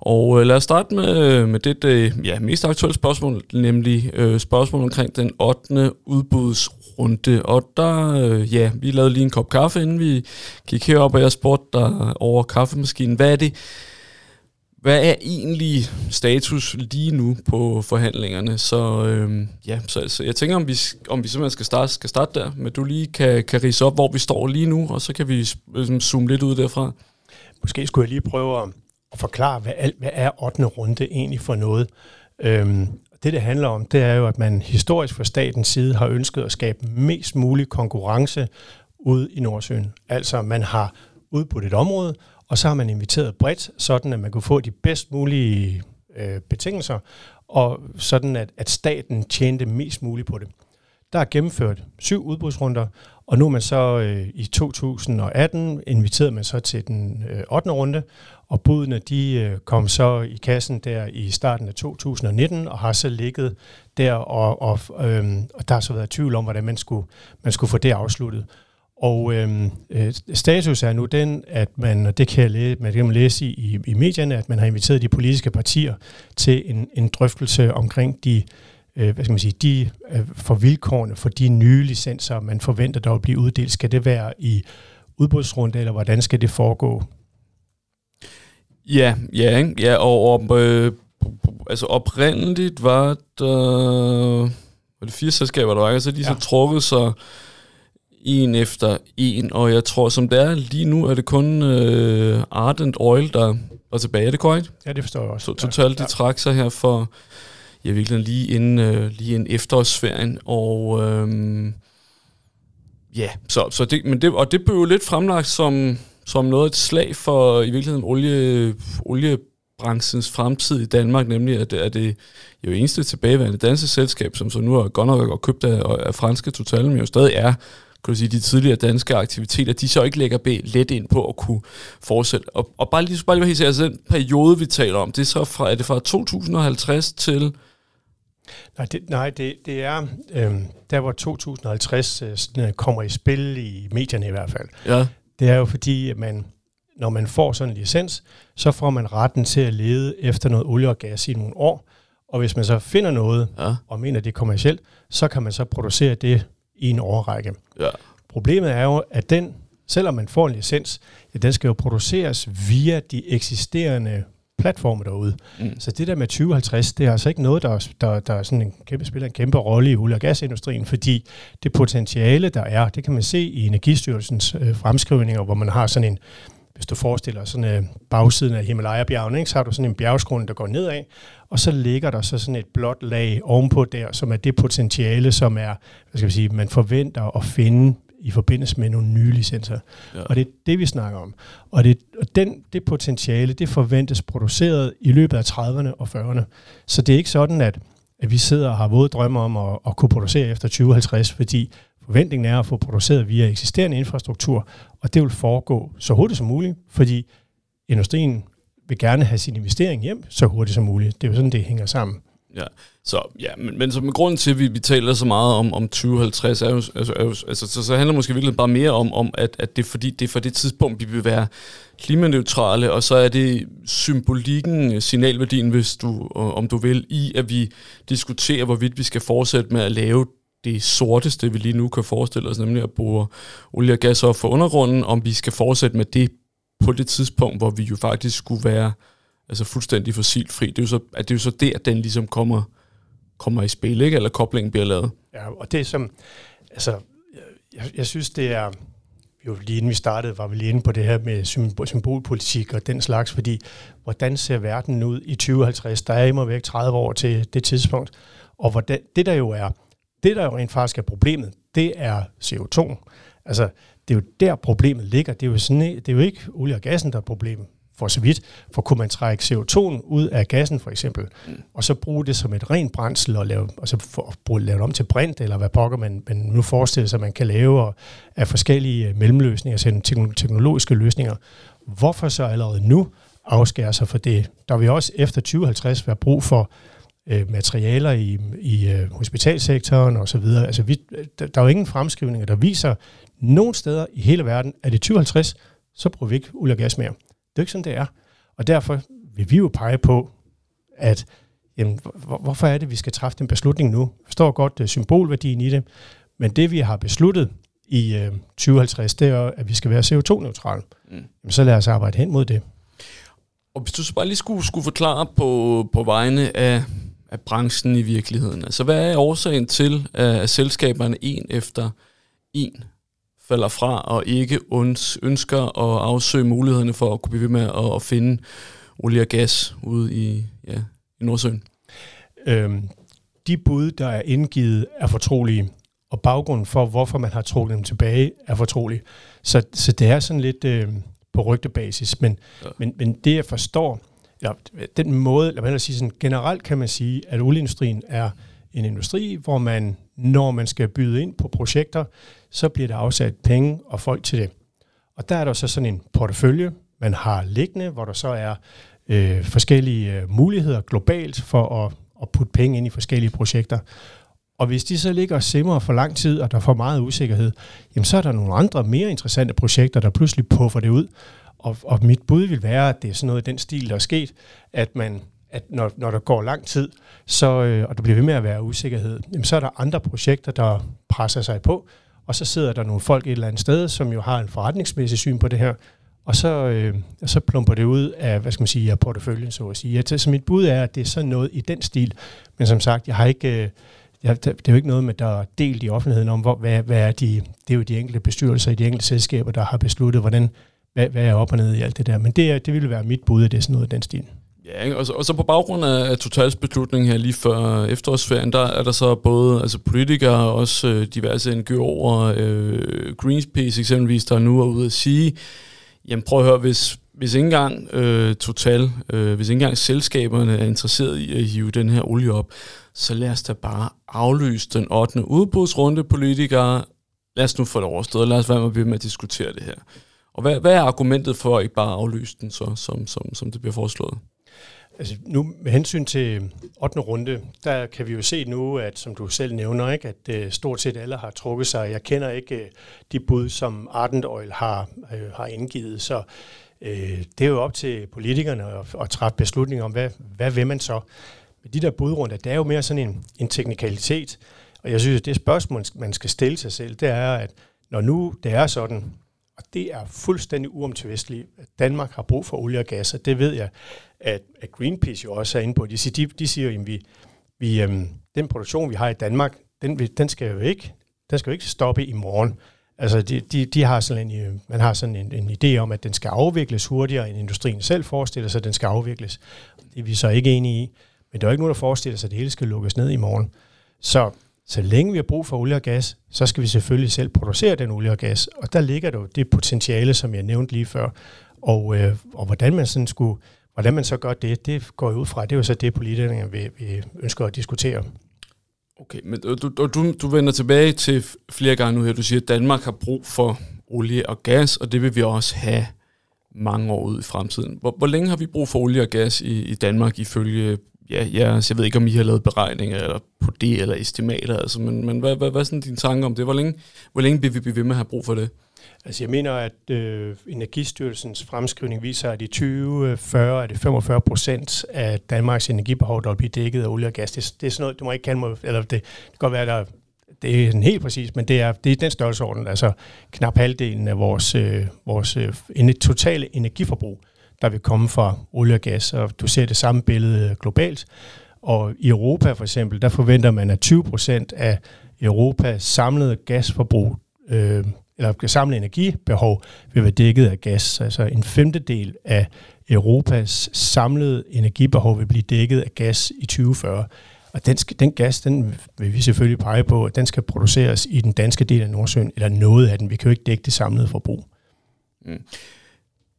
Og øh, lad os starte med, øh, med det, det ja, mest aktuelle spørgsmål, nemlig øh, spørgsmål omkring den 8. udbudsrunde. Og der, øh, ja, vi lavede lige en kop kaffe, inden vi gik herop, og jeg spurgte dig over kaffemaskinen, hvad er det, hvad er egentlig status lige nu på forhandlingerne? Så øh, ja, så, altså, jeg tænker, om vi, om vi simpelthen skal starte, skal starte der, men du lige kan, kan rise op, hvor vi står lige nu, og så kan vi ligesom, zoome lidt ud derfra. Måske skulle jeg lige prøve at, at forklare, hvad, alt, hvad er 8. runde egentlig for noget? Øhm, det, det handler om, det er jo, at man historisk fra statens side har ønsket at skabe mest mulig konkurrence ud i Nordsøen. Altså, man har udbudt et område, og så har man inviteret bredt, sådan at man kunne få de bedst mulige øh, betingelser, og sådan at, at staten tjente mest muligt på det. Der er gennemført syv udbudsrunder, og nu er man så øh, i 2018 inviteret man så til den øh, 8. runde, og budene de øh, kom så i kassen der i starten af 2019 og har så ligget der, og, og, øh, og der har så været tvivl om, hvordan man skulle, man skulle få det afsluttet. Og øhm, øh, status er nu den, at man, og det kan jeg læse, man kan læse i, i, i medierne, at man har inviteret de politiske partier til en, en drøftelse omkring de, øh, hvad skal man sige, de øh, for vilkårene for de nye licenser, man forventer, der vil blive uddelt. Skal det være i udbudsrunde, eller hvordan skal det foregå? Ja, ja, ikke? ja og, og øh, altså oprindeligt var der var det fire selskaber, der var, og så de ja. så trukket sig en efter en, og jeg tror, som det er lige nu, er det kun øh, Ardent Oil, der er tilbage. Er det korrekt? Ja, det forstår jeg også. Så totalt, ja. de trak sig her for, ja, virkelig lige inden, øh, lige inden efterårsferien, og øh, ja, så, så det, men det, og det blev jo lidt fremlagt som, som noget et slag for i virkeligheden olie, oliebranchens fremtid i Danmark, nemlig at, at det jo eneste tilbageværende danske selskab, som så nu er godt nok købt af, af franske Total, men jo stadig er kan du sige, de tidligere danske aktiviteter, de så ikke lægger bag let ind på at kunne fortsætte. Og, og bare lige, bare lige helt altså den periode, vi taler om, det er så fra, er det fra 2050 til... Nej, det, nej, det, det er øh, der, hvor 2050 øh, øh, kommer i spil i medierne i hvert fald. Ja. Det er jo fordi, at man, når man får sådan en licens, så får man retten til at lede efter noget olie og gas i nogle år. Og hvis man så finder noget, ja. og mener, det er kommercielt, så kan man så producere det i en årrække. Ja. Problemet er jo, at den, selvom man får en licens, ja, den skal jo produceres via de eksisterende platforme derude. Mm. Så det der med 2050, det er altså ikke noget, der, der, der er sådan en kæmpe, spiller en kæmpe rolle i olie- og gasindustrien, fordi det potentiale, der er, det kan man se i Energistyrelsens øh, fremskrivninger, hvor man har sådan en hvis du forestiller sådan en øh, bagsiden af Himalaya-bjergene, ikke, så har du sådan en bjergskrone, der går nedad, og så ligger der så sådan et blåt lag ovenpå der, som er det potentiale, som er, hvad skal vi sige, man forventer at finde i forbindelse med nogle nye licenser. Ja. Og det er det, vi snakker om. Og, det, og den, det potentiale, det forventes produceret i løbet af 30'erne og 40'erne. Så det er ikke sådan, at, at vi sidder og har våde drømme om at, at kunne producere efter 2050, fordi Forventningen er at få produceret via eksisterende infrastruktur, og det vil foregå så hurtigt som muligt, fordi industrien vil gerne have sin investering hjem så hurtigt som muligt. Det er jo sådan, det hænger sammen. Ja, så, ja men, men så med grunden til, at vi, vi taler så meget om, om 2050, er jo, altså, er jo, altså, så, så handler det måske virkelig bare mere om, om at, at det er fordi, det er for det tidspunkt, vi vil være klimaneutrale, og så er det symbolikken, signalværdien, hvis du, om du vil, i at vi diskuterer, hvorvidt vi skal fortsætte med at lave det sorteste, vi lige nu kan forestille os, nemlig at bruge olie og gas op for undergrunden, om vi skal fortsætte med det på det tidspunkt, hvor vi jo faktisk skulle være altså fuldstændig fossilfri. Det er jo så, at det er jo så der, den ligesom kommer, kommer i spil, ikke? eller koblingen bliver lavet. Ja, og det er som, altså, jeg, jeg synes, det er, jo lige inden vi startede, var vi lige inde på det her med symbolpolitik og den slags, fordi hvordan ser verden ud i 2050? Der er imod væk 30 år til det tidspunkt, og hvordan, det der jo er, det, der jo rent faktisk er problemet, det er CO2. Altså, det er jo der problemet ligger. Det er jo, sådan, det er jo ikke olie og gassen, der er problemet for så vidt. For kunne man trække CO2 ud af gassen for eksempel, mm. og så bruge det som et rent brændsel, og, lave, og så for, bruge, lave det om til brint, eller hvad pokker man, man nu forestiller sig, man kan lave af forskellige øh, mellemløsninger, altså teknologiske løsninger. Hvorfor så allerede nu afskære sig for det? Der vil også efter 2050 være brug for øh, materialer i, i øh, hospitalsektoren osv. Altså, vi, der, der er jo ingen fremskrivninger, der viser nogen steder i hele verden, at i 2050, så bruger vi ikke olie og gas mere. Det er ikke sådan, det er. Og derfor vil vi jo pege på, at jamen, hvor, hvorfor er det, vi skal træffe den beslutning nu? Jeg forstår godt uh, symbolværdien i det, men det vi har besluttet i uh, 2050, det er, at vi skal være CO2-neutrale. Mm. Jamen, så lad os arbejde hen mod det. Og hvis du så bare lige skulle, skulle forklare på, på vegne af af branchen i virkeligheden? Altså, hvad er årsagen til, at selskaberne en efter en falder fra og ikke ønsker at afsøge mulighederne for at kunne blive ved med at, at finde olie og gas ude i, ja, i Nordsøen? Øhm, de bud, der er indgivet, er fortrolige, og baggrunden for, hvorfor man har trukket dem tilbage, er fortrolig. Så, så det er sådan lidt øh, på rygtebasis. Men, ja. men, men det, jeg forstår, ja, den måde, lad mig sige sådan, generelt kan man sige, at olieindustrien er en industri, hvor man, når man skal byde ind på projekter, så bliver der afsat penge og folk til det. Og der er der så sådan en portefølje, man har liggende, hvor der så er øh, forskellige øh, muligheder globalt for at, at putte penge ind i forskellige projekter. Og hvis de så ligger og simmer for lang tid, og der er for meget usikkerhed, jamen så er der nogle andre mere interessante projekter, der pludselig puffer det ud. Og, og mit bud vil være, at det er sådan noget i den stil, der er sket, at man at når, når der går lang tid, så, øh, og der bliver ved med at være usikkerhed, jamen, så er der andre projekter, der presser sig på, og så sidder der nogle folk et eller andet sted, som jo har en forretningsmæssig syn på det her, og så, øh, og så plumper det ud af, hvad skal man sige, af porteføljen, så at sige. Ja, så mit bud er, at det er sådan noget i den stil, men som sagt, jeg har ikke... Øh, jeg, det er jo ikke noget med, der er delt i offentligheden om, hvor, hvad, hvad er de, det er jo de enkelte bestyrelser i de enkelte selskaber, der har besluttet, hvordan, hvad, hvad er op og ned i alt det der. Men det, det ville være mit bud, at det er sådan noget i den stil. Ja, og så, og så på baggrund af Totals beslutning her lige før efterårsferien, der er der så både altså politikere og også øh, diverse NGO'er, øh, Greenpeace eksempelvis, der nu er ude at sige, jamen prøv at høre, hvis, hvis ikke engang øh, Total, øh, hvis ikke engang selskaberne er interesseret i at hive den her olie op, så lad os da bare aflyse den 8. udbudsrunde, politikere. Lad os nu få det overstået, lad os være med at diskutere det her. Og hvad, hvad er argumentet for at ikke bare aflyse den, så, som, som, som det bliver foreslået? Altså nu med hensyn til 8. runde, der kan vi jo se nu, at som du selv nævner, ikke, at øh, stort set alle har trukket sig. Jeg kender ikke øh, de bud, som Ardent Oil har, øh, har indgivet, så øh, det er jo op til politikerne at, at træffe beslutninger om, hvad, hvad vil man så? Men de der budrunder, det er jo mere sådan en, en teknikalitet, og jeg synes, at det spørgsmål, man skal stille sig selv, det er, at når nu det er sådan, og det er fuldstændig uomtvisteligt, Danmark har brug for olie og gas, og det ved jeg, at, at Greenpeace jo også er inde på. De siger, de, de siger at vi, vi, øhm, den produktion, vi har i Danmark, den, den skal jo ikke, den skal jo ikke stoppe i morgen. Altså, de, de, de har sådan en, øh, man har sådan en, en idé om, at den skal afvikles hurtigere, end industrien selv forestiller sig, at den skal afvikles. Det er vi så ikke enige i. Men der er jo ikke nogen, der forestiller sig, at det hele skal lukkes ned i morgen. Så så længe vi har brug for olie og gas, så skal vi selvfølgelig selv producere den olie og gas. Og der ligger jo det potentiale, som jeg nævnte lige før. Og, øh, og hvordan man sådan skulle Hvordan man så gør det, det går ud fra, det er jo så det, politikerne vil, vil ønsker at diskutere. Okay, men du, du, du vender tilbage til flere gange nu her. Du siger, at Danmark har brug for olie og gas, og det vil vi også have mange år ud i fremtiden. Hvor, hvor længe har vi brug for olie og gas i, i Danmark ifølge, ja, ja, så jeg ved ikke, om I har lavet beregninger eller på det, eller estimater, altså, men, men hvad, hvad, hvad er sådan dine tanker om det? Hvor længe, hvor længe vil vi blive ved med at have brug for det? Altså jeg mener, at øh, Energistyrelsens fremskrivning viser, at i 2040 er det 45 procent af Danmarks energibehov, der vil blive dækket af olie og gas. Det, det er sådan noget, du må ikke kalde mig, eller det, det kan godt være, at der, det er sådan helt præcis, men det er, det er den størrelsesorden, altså knap halvdelen af vores, øh, vores øh, totale energiforbrug, der vil komme fra olie og gas, og du ser det samme billede øh, globalt. Og i Europa for eksempel, der forventer man, at 20 procent af Europas samlede gasforbrug øh, eller samlede energibehov vil være dækket af gas. Altså en femtedel af Europas samlede energibehov vil blive dækket af gas i 2040. Og den, skal, den gas, den vil vi selvfølgelig pege på, at den skal produceres i den danske del af Nordsøen, eller noget af den. Vi kan jo ikke dække det samlede forbrug. Mm.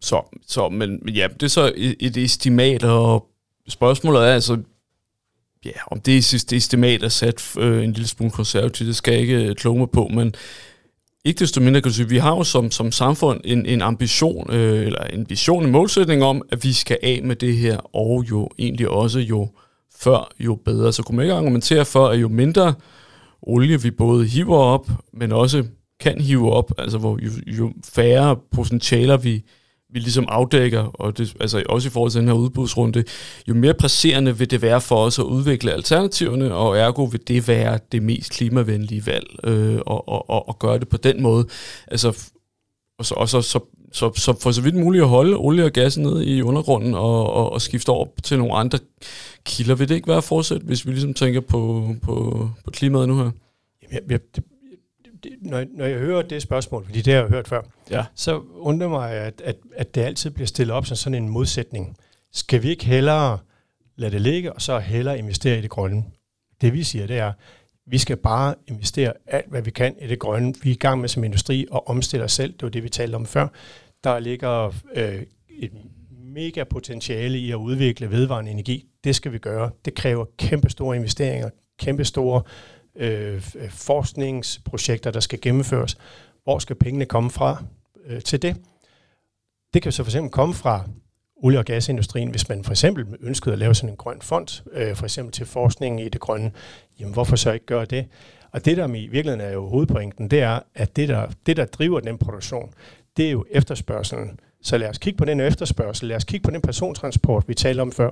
Så, så men men ja, det er så et, et estimat, og spørgsmålet er altså, ja, om det, det estimat er sat øh, en lille smule konservativt, det skal jeg ikke øh, kloge mig på, men ikke desto mindre kan du sige, vi har jo som, som samfund en, en ambition, øh, eller en vision, en målsætning om, at vi skal af med det her, og jo egentlig også jo før, jo bedre. Så kunne man ikke argumentere for, at jo mindre olie vi både hiver op, men også kan hive op, altså hvor jo, jo færre potentialer vi, vi ligesom afdækker, og det, altså også i forhold til den her udbudsrunde, jo mere presserende vil det være for os at udvikle alternativerne, og ergo vil det være det mest klimavenlige valg, øh, og, og, og, og gøre det på den måde. Altså, og så, og så, så, så, så for så vidt muligt at holde olie og gas ned i undergrunden og, og, og skifte over til nogle andre kilder. Vil det ikke være fortsat, hvis vi ligesom tænker på, på, på klimaet nu her? Jamen, jeg, jeg, det, når, når jeg hører det spørgsmål, fordi det har jeg hørt før, ja. så undrer mig, at, at, at det altid bliver stillet op som sådan en modsætning. Skal vi ikke hellere lade det ligge, og så hellere investere i det grønne? Det vi siger, det er, vi skal bare investere alt, hvad vi kan i det grønne. Vi er i gang med som industri at omstille os selv. Det var det, vi talte om før. Der ligger øh, et mega potentiale i at udvikle vedvarende energi. Det skal vi gøre. Det kræver kæmpe store investeringer, kæmpe store øh, Øh, øh, forskningsprojekter, der skal gennemføres. Hvor skal pengene komme fra øh, til det? Det kan så for eksempel komme fra olie- og gasindustrien, hvis man for eksempel ønskede at lave sådan en grøn fond, øh, for eksempel til forskning i det grønne, jamen hvorfor så ikke gøre det? Og det, der i virkeligheden er jo hovedpointen, det er, at det der, det, der driver den produktion, det er jo efterspørgselen. Så lad os kigge på den efterspørgsel, lad os kigge på den persontransport, vi talte om før.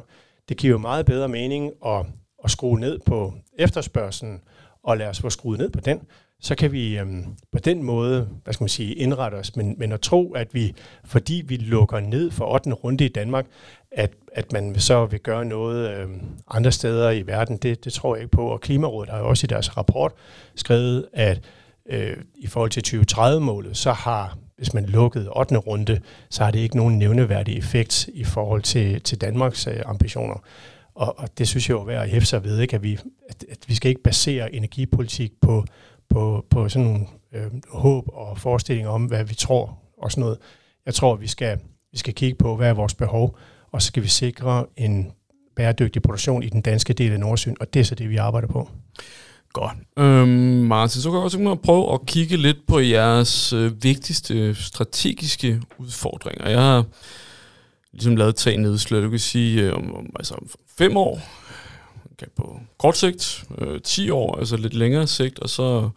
Det giver jo meget bedre mening at, at skrue ned på efterspørgselen, og lad os få skruet ned på den, så kan vi øhm, på den måde, hvad skal man sige, indrette os. Men, men at tro, at vi, fordi vi lukker ned for 8. runde i Danmark, at, at man så vil gøre noget øhm, andre steder i verden, det, det tror jeg ikke på. Og Klimarådet har jo også i deres rapport skrevet, at øh, i forhold til 2030-målet, så har, hvis man lukkede 8. runde, så har det ikke nogen nævneværdig effekt i forhold til, til Danmarks øh, ambitioner. Og, og det synes jeg jo er værd at hæfte sig ved, ikke? At, vi, at, at vi skal ikke basere energipolitik på på, på sådan nogle øh, håb og forestillinger om, hvad vi tror og sådan noget. Jeg tror, vi skal, vi skal kigge på, hvad er vores behov, og så skal vi sikre en bæredygtig produktion i den danske del af Nordsøen, og det er så det, vi arbejder på. Godt. Øhm, Martin, så kan jeg også tænke mig at prøve at kigge lidt på jeres øh, vigtigste strategiske udfordringer. Jeg har ligesom lavet tre nedslag, du kan sige, øh, om, om altså fem år, kan på kort sigt, øh, 10 år, altså lidt længere sigt, og så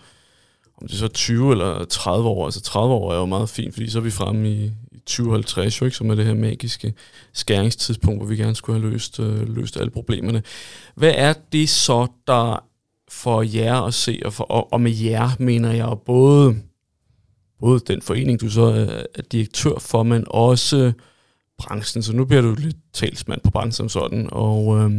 om det er så 20 eller 30 år, altså 30 år er jo meget fint, fordi så er vi fremme i, i 2050, jo ikke, som er det her magiske skæringstidspunkt, hvor vi gerne skulle have løst, øh, løst alle problemerne. Hvad er det så, der for jer at se, og, for, og, og med jer mener jeg både, både den forening, du så er, er direktør for, men også branchen, så nu bliver du lidt talsmand på branchen som sådan, og øh,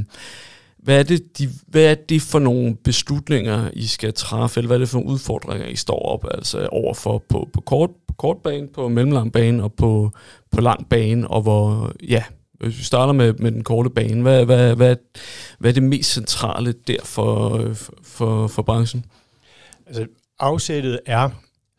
hvad er, det, de, hvad er det for nogle beslutninger, I skal træffe, eller hvad er det for nogle udfordringer, I står op altså overfor på, på, kort, på kort bane, på mellemlang bane og på, på lang bane, og hvor, ja, hvis vi starter med, med den korte bane, hvad, hvad, hvad, hvad er det mest centrale der for, for, for branchen? Altså, afsættet er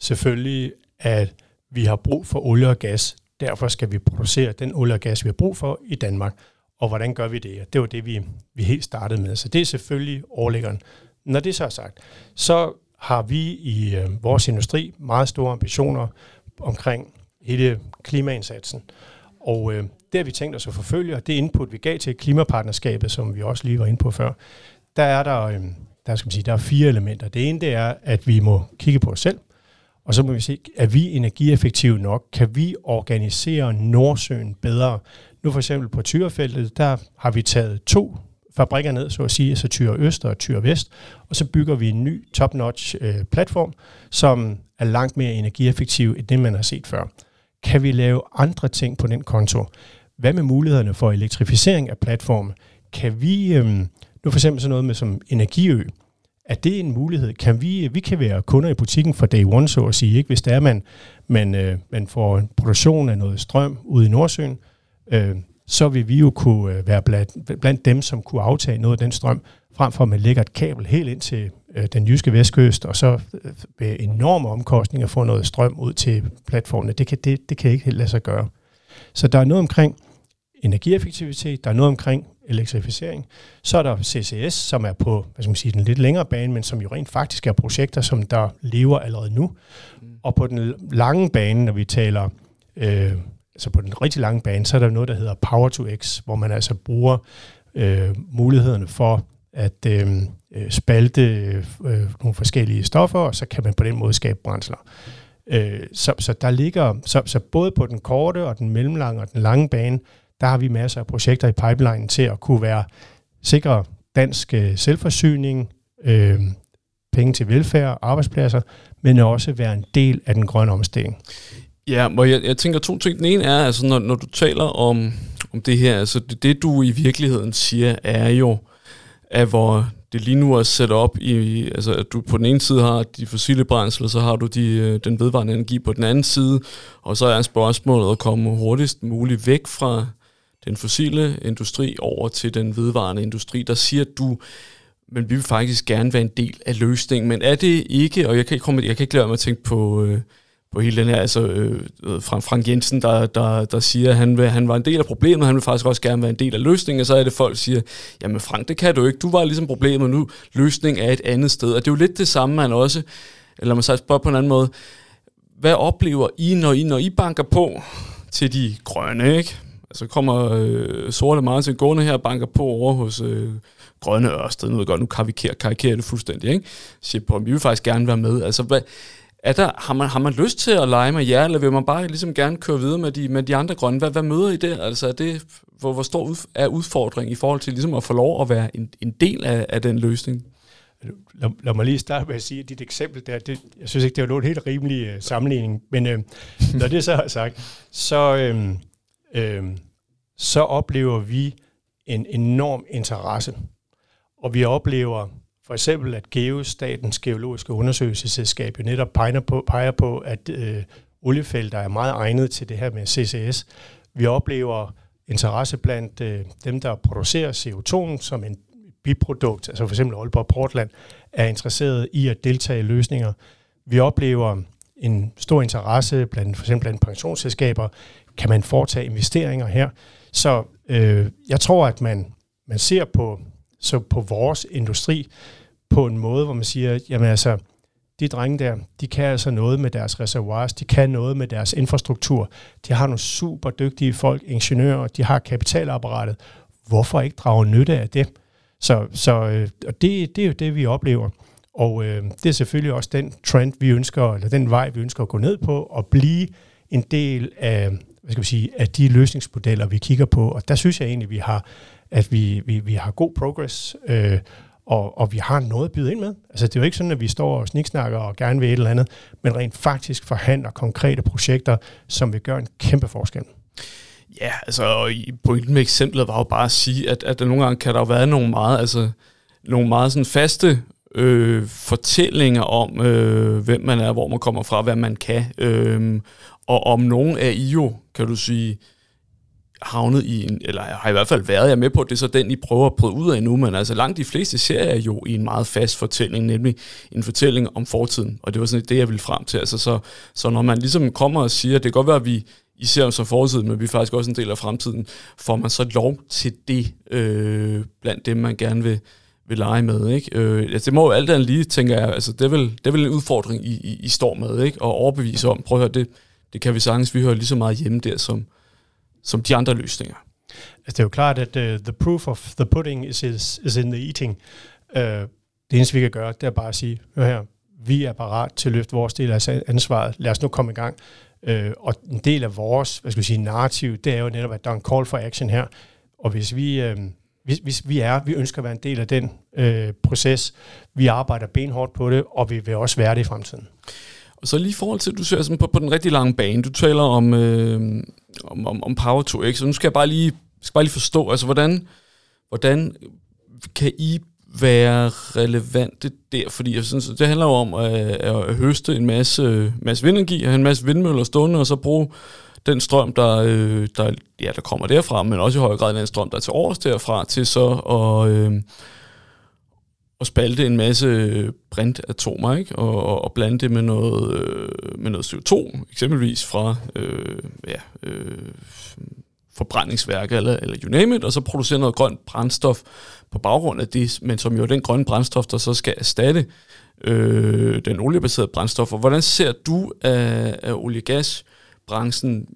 selvfølgelig, at vi har brug for olie og gas. Derfor skal vi producere den olie og gas, vi har brug for i Danmark. Og hvordan gør vi det? Det var det, vi, vi helt startede med. Så det er selvfølgelig overliggeren. Når det så er sagt, så har vi i øh, vores industri meget store ambitioner omkring hele klimaindsatsen. Og øh, det har vi tænkt os at forfølge, og det input, vi gav til klimapartnerskabet, som vi også lige var inde på før, der er der, øh, der, skal man sige, der er fire elementer. Det ene det er, at vi må kigge på os selv, og så må vi se, er vi energieffektive nok? Kan vi organisere Nordsøen bedre? Nu for eksempel på Tyrefeltet, der har vi taget to fabrikker ned, så at sige, altså Tyre Øst og Tyre Vest, og så bygger vi en ny top-notch øh, platform, som er langt mere energieffektiv end det, man har set før. Kan vi lave andre ting på den konto? Hvad med mulighederne for elektrificering af platformen? Kan vi, øh, nu for eksempel sådan noget med som Energiø, er det en mulighed? Kan vi, øh, vi kan være kunder i butikken for day one, så at sige, ikke? hvis det er, man, man, øh, man får en produktion af noget strøm ude i Nordsøen, øh, så vil vi jo kunne øh, være blandt, blandt dem, som kunne aftage noget af den strøm, frem for at man lægger et kabel helt ind til øh, den jyske vestkyst, og så øh, med enorme omkostninger få noget strøm ud til platformene. Det kan, det, det kan ikke helt lade sig gøre. Så der er noget omkring energieffektivitet, der er noget omkring elektrificering. Så er der CCS, som er på hvad skal man sige, den lidt længere bane, men som jo rent faktisk er projekter, som der lever allerede nu. Mm. Og på den lange bane, når vi taler øh, altså på den rigtig lange bane, så er der noget, der hedder Power to X, hvor man altså bruger øh, mulighederne for at øh, øh, spalte øh, nogle forskellige stoffer, og så kan man på den måde skabe brændsler. Øh, så, så der ligger, så, så både på den korte og den mellemlange og den lange bane, der har vi masser af projekter i pipeline til at kunne være sikre dansk øh, selvforsyning, øh, penge til velfærd, arbejdspladser, men også være en del af den grønne omstilling. Ja, og jeg, jeg tænker to ting. Den ene er, altså når, når du taler om, om det her, altså det, det du i virkeligheden siger, er jo, at hvor det lige nu er sat op i, altså at du på den ene side har de fossile brændsler, så har du de, øh, den vedvarende energi på den anden side, og så er spørgsmålet at komme hurtigst muligt væk fra den fossile industri over til den vedvarende industri. Der siger du, men vi vil faktisk gerne være en del af løsningen, men er det ikke, og jeg kan ikke, komme, jeg kan ikke lade mig at tænke på, øh, på hele den her, altså øh, øh Frank, Frank Jensen, der, der, der siger, at han, vil, han var en del af problemet, han vil faktisk også gerne være en del af løsningen, og så er det folk, der siger, jamen Frank, det kan du ikke, du var ligesom problemet, nu løsningen er et andet sted, og det er jo lidt det samme, man også, eller man sagt på en anden måde, hvad oplever I, når I, når I banker på til de grønne, ikke? Så kommer øh, Sorte Martin gående her og banker på over hos øh, Grønne Ørsted. Nu ved jeg godt, nu karikerer, karikerer det fuldstændig, ikke? Siger på, vi vil faktisk gerne være med. Altså, hvad, er der, har, man, har man lyst til at lege med jer, eller vil man bare ligesom gerne køre videre med de, med de andre grønne? Hvad, hvad møder I der? Altså, er det, hvor, hvor stor er udfordringen i forhold til ligesom at få lov at være en, en del af, af den løsning? Lad, lad mig lige starte med at sige, at dit eksempel der, det, jeg synes ikke, det var en helt rimelig uh, sammenligning, men uh, når det så er sagt, så, uh, øh, så oplever vi en enorm interesse. Og vi oplever for eksempel, at GEOS, Statens Geologiske Undersøgelsesselskab, jo netop peger på, peger på at øh, oliefelter er meget egnet til det her med CCS. Vi oplever interesse blandt øh, dem, der producerer CO2 som en biprodukt, altså for eksempel Aalborg Portland, er interesseret i at deltage i løsninger. Vi oplever en stor interesse blandt for eksempel blandt pensionsselskaber. Kan man foretage investeringer her? Så øh, jeg tror, at man, man ser på, så på vores industri på en måde, hvor man siger, jamen altså, de drenge der, de kan altså noget med deres reservoirs, de kan noget med deres infrastruktur, de har nogle super dygtige folk, ingeniører, de har kapitalapparatet. Hvorfor ikke drage nytte af det? Så, så øh, og det, det er jo det, vi oplever. Og øh, det er selvfølgelig også den trend, vi ønsker, eller den vej, vi ønsker at gå ned på, og blive en del af, hvad skal vi sige, af de løsningsmodeller, vi kigger på. Og der synes jeg egentlig, vi har, at vi, vi, vi har god progress, øh, og, og vi har noget at byde ind med. Altså det er jo ikke sådan, at vi står og sniksnakker og gerne vil et eller andet, men rent faktisk forhandler konkrete projekter, som vil gøre en kæmpe forskel. Ja, altså pointen med eksemplet var jo bare at sige, at, at der nogle gange kan der jo være nogle meget, altså, nogle meget sådan faste øh, fortællinger om, øh, hvem man er, hvor man kommer fra, hvad man kan. Øh, og om nogen er I jo, kan du sige, havnet i en, eller har i hvert fald været, jeg med på, at det er så den, I prøver at bryde ud af nu, men altså langt de fleste ser jeg jo i en meget fast fortælling, nemlig en fortælling om fortiden, og det var sådan det, jeg ville frem til. Altså så, så når man ligesom kommer og siger, det kan godt være, at vi I ser os som fortiden, men vi er faktisk også en del af fremtiden, får man så lov til det øh, blandt dem, man gerne vil, vil lege med. Ikke? Øh, altså det må jo alt andet lige, tænker jeg, altså det er vel, det er vel en udfordring, I, I, I står med, ikke? og overbevise om, prøv at høre, det, det kan vi sagtens, vi hører lige så meget hjemme der, som, som de andre løsninger. Altså, det er jo klart, at uh, the proof of the pudding is, is, is in the eating. Uh, det eneste, vi kan gøre, det er bare at sige, hør her, vi er parat til at løfte vores del af ansvaret. Lad os nu komme i gang. Uh, og en del af vores, hvad skal vi sige, narrativ, det er jo netop, at der er en call for action her. Og hvis vi, uh, hvis, hvis vi er, vi ønsker at være en del af den uh, proces, vi arbejder benhårdt på det, og vi vil også være det i fremtiden. Og så lige i forhold til, du ser sådan på, på den rigtig lange bane, du taler om, øh, om, om, om Power to X, så nu skal jeg bare lige, skal bare lige forstå, altså hvordan, hvordan kan I være relevante der? Fordi jeg synes, det handler jo om øh, at, at høste en masse, masse vindenergi, have en masse vindmøller stående, og så bruge den strøm, der, øh, der, ja, der kommer derfra, men også i høj grad den strøm, der er til års derfra, til så at, øh, at spalte en masse øh, brintatomer, ikke? Og, og, og blande det med noget, øh, med noget CO2, eksempelvis fra øh, ja, øh, forbrændingsværker eller, eller you name it, og så producere noget grønt brændstof på baggrund af det, men som jo er den grønne brændstof, der så skal erstatte øh, den oliebaserede brændstof. Og hvordan ser du, at, at olie-gas-branchen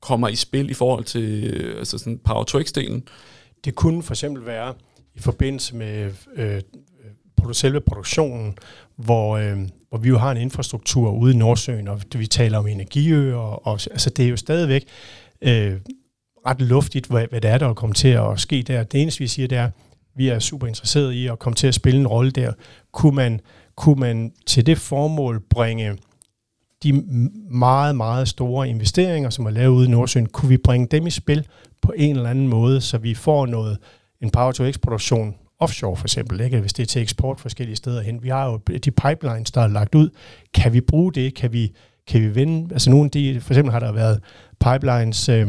kommer i spil i forhold til øh, altså sådan power to delen Det kunne for eksempel være i forbindelse med øh, selve produktionen, hvor, øh, hvor vi jo har en infrastruktur ude i Nordsøen, og vi taler om energiøer, og, og altså det er jo stadigvæk øh, ret luftigt, hvad, hvad det er, der kommer til at ske der. Det eneste, vi siger, det er, vi er super interesserede i at komme til at spille en rolle der. Kunne man, kunne man til det formål bringe de meget, meget store investeringer, som er lavet ude i Nordsøen, kunne vi bringe dem i spil på en eller anden måde, så vi får noget en power-to-x-produktion offshore for eksempel, ikke? hvis det er til eksport forskellige steder hen. Vi har jo de pipelines, der er lagt ud. Kan vi bruge det? Kan vi, kan vi vinde? Altså nogle af de, for eksempel har der været pipelines øh,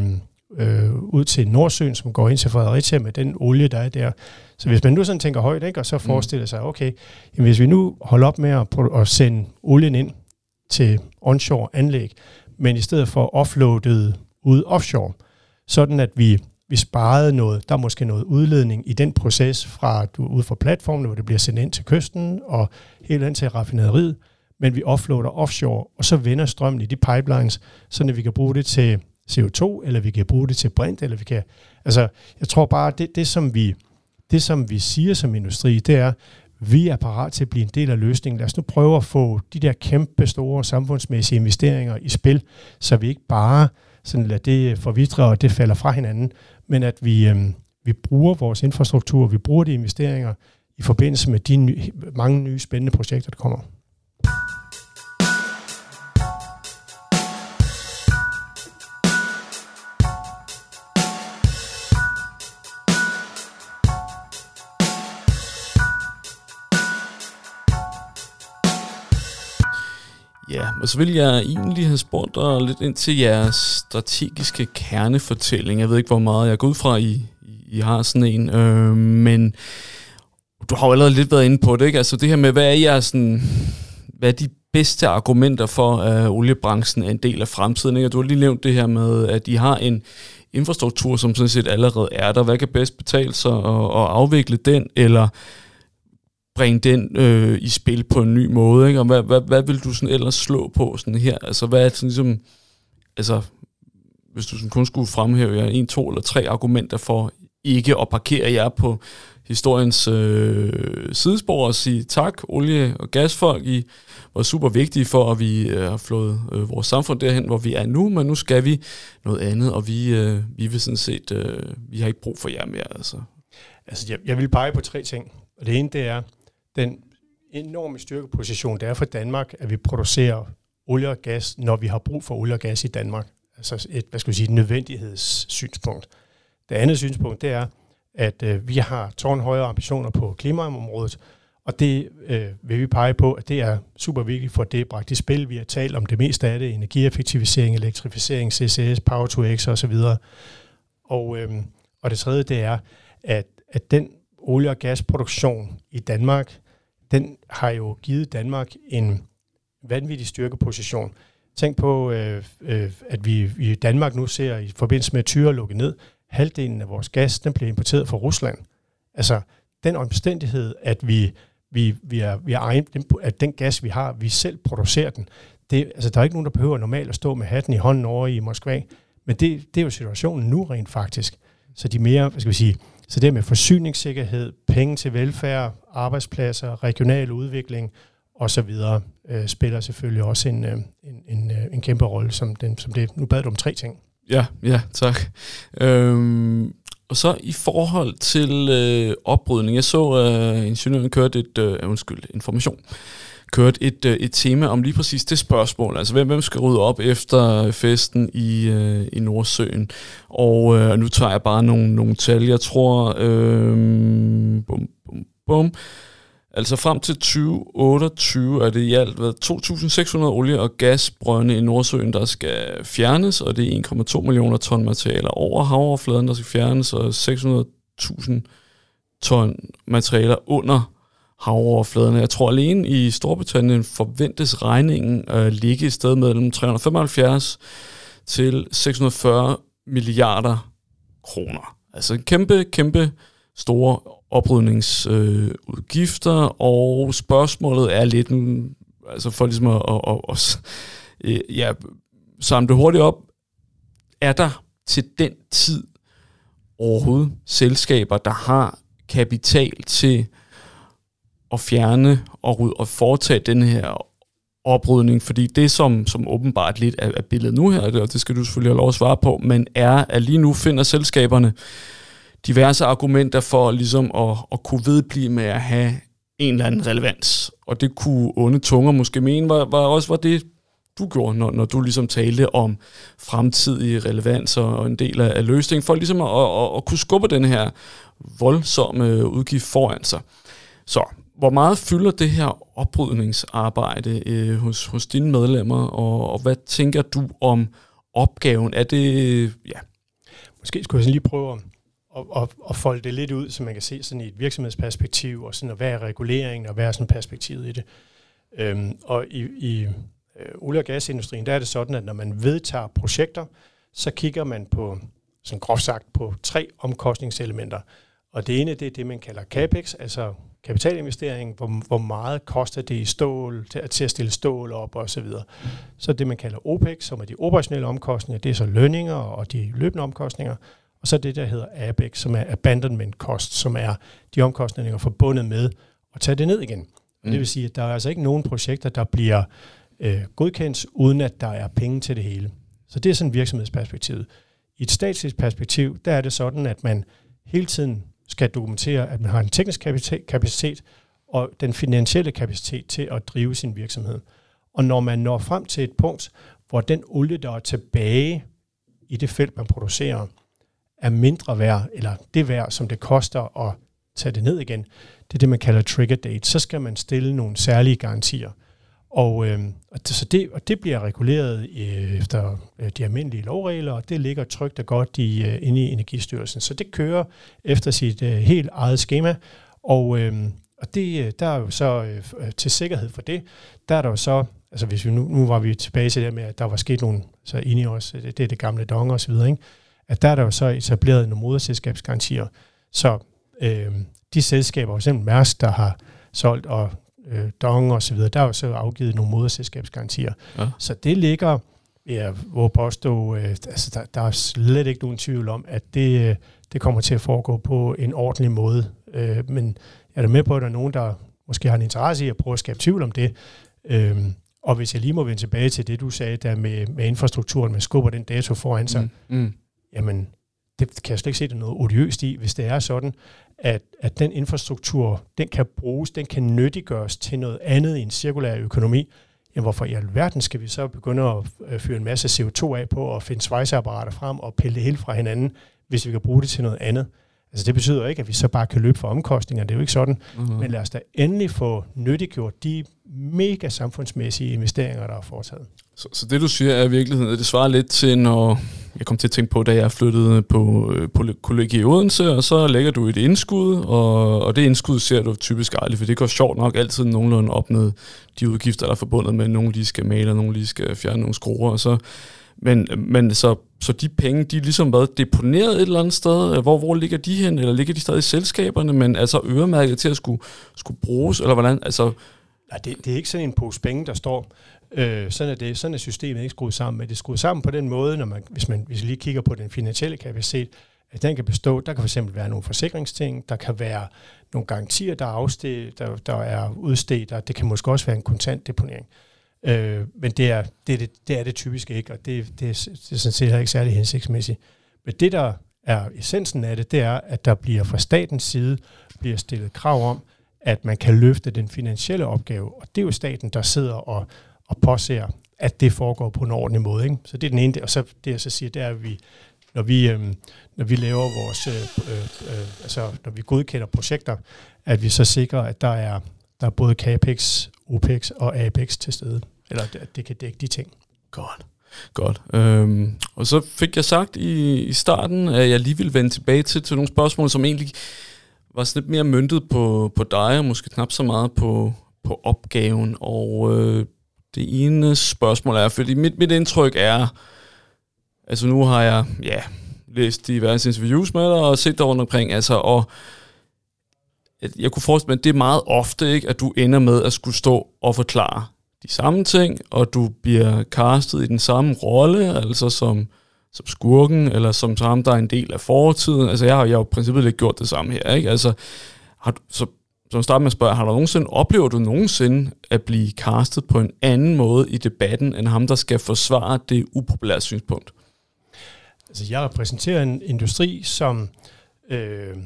øh, ud til Nordsøen, som går ind til Fredericia med den olie, der er der. Så hvis man nu sådan tænker højt, ikke? og så mm. forestiller sig, okay, jamen hvis vi nu holder op med at, at sende olien ind til onshore anlæg, men i stedet for offloadet ud offshore, sådan at vi, vi sparede noget, der er måske noget udledning i den proces fra du ud fra platformen, hvor det bliver sendt ind til kysten og helt ind til raffinaderiet, men vi offloader offshore, og så vender strømmen i de pipelines, så vi kan bruge det til CO2, eller vi kan bruge det til brint, eller vi kan... Altså, jeg tror bare, det, det som vi, det som vi siger som industri, det er, vi er parat til at blive en del af løsningen. Lad os nu prøve at få de der kæmpe store samfundsmæssige investeringer i spil, så vi ikke bare sådan lader det forvidre, og det falder fra hinanden, men at vi, øh, vi bruger vores infrastruktur, vi bruger de investeringer i forbindelse med de nye, mange nye spændende projekter, der kommer. Og så vil jeg egentlig have spurgt dig lidt ind til jeres strategiske kernefortælling. Jeg ved ikke, hvor meget jeg går ud fra, I, I har sådan en, øh, men du har jo allerede lidt været inde på det, ikke? Altså det her med, hvad er jeres sådan, hvad er de bedste argumenter for, at oliebranchen er en del af fremtiden? Ikke? Du har lige nævnt det her med, at I har en infrastruktur, som sådan set allerede er der. Hvad kan bedst betale sig at, at afvikle den, eller bringe den øh, i spil på en ny måde, ikke? Og hvad, hvad, hvad vil du sådan ellers slå på sådan her? Altså, hvad er det sådan ligesom, altså, hvis du sådan kun skulle fremhæve jer en, to eller tre argumenter for ikke at parkere jer på historiens øh, sidespor og sige tak, olie- og gasfolk, I var super vigtige for, at vi øh, har flået øh, vores samfund derhen, hvor vi er nu, men nu skal vi noget andet, og vi, øh, vi vil sådan set, øh, vi har ikke brug for jer mere. Altså, altså jeg, jeg vil pege på tre ting. Og det ene, det er, den enorme styrkeposition, det er for Danmark, at vi producerer olie og gas, når vi har brug for olie og gas i Danmark. Altså et, hvad skal vi sige, et nødvendighedssynspunkt. Det andet synspunkt, det er, at øh, vi har tårnhøje ambitioner på klimaområdet, og det øh, vil vi pege på, at det er super vigtigt for det bragt i spil. Vi har talt om det meste af det, energieffektivisering, elektrificering, CCS, Power to X osv. Og, øh, og det tredje, det er, at, at den olie- og gasproduktion i Danmark, den har jo givet Danmark en vanvittig styrkeposition. Tænk på, øh, øh, at vi i Danmark nu ser i forbindelse med Tyre lukket ned, halvdelen af vores gas, den bliver importeret fra Rusland. Altså, den omstændighed, at vi, vi, vi, er, vi er egen, at den gas, vi har, vi selv producerer den, det, altså, der er ikke nogen, der behøver normalt at stå med hatten i hånden over i Moskva, men det, det er jo situationen nu rent faktisk. Så de mere, hvad skal vi sige, så det med forsyningssikkerhed, penge til velfærd, arbejdspladser, regional udvikling osv. Øh, spiller selvfølgelig også en, øh, en, en, øh, en kæmpe rolle, som, den, som det. Nu bad du om tre ting. Ja, ja, tak. Øhm, og så i forhold til øh, opbrydning. Jeg så, at øh, ingeniøren kørte et, øh, undskyld, information, kørte et, øh, et tema om lige præcis det spørgsmål. Altså, hvem, hvem skal rydde op efter øh, festen i, øh, i Nordsøen? Og øh, nu tager jeg bare nogle, nogle tal. Jeg tror, øh, bum, bum, bum, Altså frem til 2028 er det i alt 2.600 olie- og gasbrønde i Nordsøen, der skal fjernes, og det er 1,2 millioner ton materialer over havoverfladen, der skal fjernes, og 600.000 ton materialer under havoverfladen. Jeg tror alene i Storbritannien forventes regningen at ligge i sted mellem 375 til 640 milliarder kroner. Altså en kæmpe, kæmpe store oprydningsudgifter, øh, og spørgsmålet er lidt, altså for ligesom at, at, at, at øh, ja, samle det hurtigt op, er der til den tid overhovedet selskaber, der har kapital til at fjerne og, og foretage den her oprydning, fordi det som, som åbenbart lidt er, er billedet nu her, og det skal du selvfølgelig have lov at svare på, men er, at lige nu finder selskaberne diverse argumenter for ligesom at, at kunne vedblive med at have en eller anden relevans. Og det kunne onde tunger måske mene, var, var også var det, du gjorde, når, når du ligesom talte om fremtidige relevans og en del af, af løsningen, for ligesom at, at, at kunne skubbe den her voldsomme udgift foran sig. Så hvor meget fylder det her oprydningsarbejde øh, hos, hos dine medlemmer, og, og hvad tænker du om opgaven? Er det, ja... Måske skulle jeg lige prøve at at, at, at folde det lidt ud, så man kan se sådan i et virksomhedsperspektiv, og sådan, og hvad er reguleringen, og hvad er sådan perspektivet i det. Øhm, og i, i, øh, olie- og gasindustrien, der er det sådan, at når man vedtager projekter, så kigger man på, sådan groft sagt, på tre omkostningselementer. Og det ene, det er det, man kalder CAPEX, altså kapitalinvestering, hvor, hvor meget koster det i stål, til, til at stille stål op og så videre. Så det, man kalder OPEX, som er de operationelle omkostninger, det er så lønninger og de løbende omkostninger. Og så det, der hedder ABEX, som er abandonment cost, som er de omkostninger forbundet med at tage det ned igen. Mm. Det vil sige, at der er altså ikke nogen projekter, der bliver øh, godkendt, uden at der er penge til det hele. Så det er sådan virksomhedsperspektivet. I et statsligt perspektiv, der er det sådan, at man hele tiden skal dokumentere, at man har en teknisk kapacitet og den finansielle kapacitet til at drive sin virksomhed. Og når man når frem til et punkt, hvor den olie, der er tilbage i det felt, man producerer, er mindre værd, eller det værd, som det koster at tage det ned igen, det er det, man kalder trigger date. Så skal man stille nogle særlige garantier. Og, øh, og, så det, og det bliver reguleret øh, efter øh, de almindelige lovregler, og det ligger trygt og godt i, øh, inde i Energistyrelsen. Så det kører efter sit øh, helt eget schema, og, øh, og det, øh, der er jo så øh, til sikkerhed for det, der er der jo så, altså hvis vi nu, nu var vi tilbage til det med, at der var sket nogle, så inde i os, det, det er det gamle dong og så videre, ikke? at der er der jo så etableret nogle moderselskabsgarantier. Så øh, de selskaber, f.eks. Mærsk, der har solgt, og øh, Dong og så videre, der er jo så afgivet nogle moderselskabsgarantier. Ja. Så det ligger, ja, hvor påstå, øh, altså der, der er slet ikke nogen tvivl om, at det, øh, det kommer til at foregå på en ordentlig måde. Øh, men jeg er da med på, at der er nogen, der måske har en interesse i at prøve at skabe tvivl om det. Øh, og hvis jeg lige må vende tilbage til det, du sagde der med, med infrastrukturen, man skubber den dato foran sig, mm, mm. jamen, det kan jeg slet ikke se, er noget odiøst i, hvis det er sådan, at, at den infrastruktur, den kan bruges, den kan nyttiggøres til noget andet i en cirkulær økonomi, jamen hvorfor i alverden skal vi så begynde at øh, fyre en masse CO2 af på og finde svejseapparater frem og pille det hele fra hinanden, hvis vi kan bruge det til noget andet? Altså det betyder ikke, at vi så bare kan løbe for omkostninger, det er jo ikke sådan. Mm-hmm. Men lad os da endelig få nyttiggjort de mega samfundsmæssige investeringer, der er foretaget. Så, så det du siger er i virkeligheden, at det svarer lidt til, når jeg kom til at tænke på, da jeg flyttede på, øh, på kollegie i Odense, og så lægger du et indskud, og, og det indskud ser du typisk aldrig, for det går sjovt nok altid nogenlunde op med de udgifter, der er forbundet med, at nogen lige skal male, og nogen lige skal fjerne nogle skruer, og så men, men så, så de penge, de er ligesom været deponeret et eller andet sted. Hvor, hvor ligger de hen? Eller ligger de stadig i selskaberne, men altså øremærket til at skulle, skulle bruges? Eller hvordan? Altså, Nej, det, det er ikke sådan en pose penge, der står. Øh, sådan, er det, sådan er systemet ikke skruet sammen. Men det er skruet sammen på den måde, når man, hvis man hvis man lige kigger på den finansielle kapacitet, at den kan bestå. Der kan fx være nogle forsikringsting, der kan være nogle garantier, der er, afsted, der, der er udstedt, og det kan måske også være en kontantdeponering. Øh, men det er det, det, det er det typisk ikke, og det, det, er, det er sådan set ikke særlig hensigtsmæssigt. Men det, der er essensen af det, det er, at der bliver fra statens side bliver stillet krav om, at man kan løfte den finansielle opgave, og det er jo staten, der sidder og, og påser, at det foregår på en ordentlig måde. Ikke? Så det er den ene, og så det jeg så siger, det er, at vi, når vi, øh, når vi laver vores, øh, øh, øh, altså når vi godkender projekter, at vi så sikrer, at der er, der er både CAPEX, OPEX og APEX til stede eller at det kan dække de ting. Godt. Godt. Øhm, og så fik jeg sagt i, i starten, at jeg lige vil vende tilbage til, til nogle spørgsmål, som egentlig var sådan lidt mere myndet på, på dig, og måske knap så meget på, på opgaven. Og øh, det ene spørgsmål er, fordi mit, mit indtryk er, altså nu har jeg ja, læst diverse interviews med dig og set dig rundt omkring, altså, og jeg kunne forestille mig, at det er meget ofte, ikke, at du ender med at skulle stå og forklare de samme ting, og du bliver castet i den samme rolle, altså som, som skurken, eller som ham, der er en del af fortiden. Altså jeg har, jeg har jo i princippet lidt gjort det samme her, ikke? Altså, har du, så som starter med at spørge, har du nogensinde, oplever du nogensinde at blive castet på en anden måde i debatten, end ham, der skal forsvare det upopulære synspunkt? Altså, jeg repræsenterer en industri, som øh,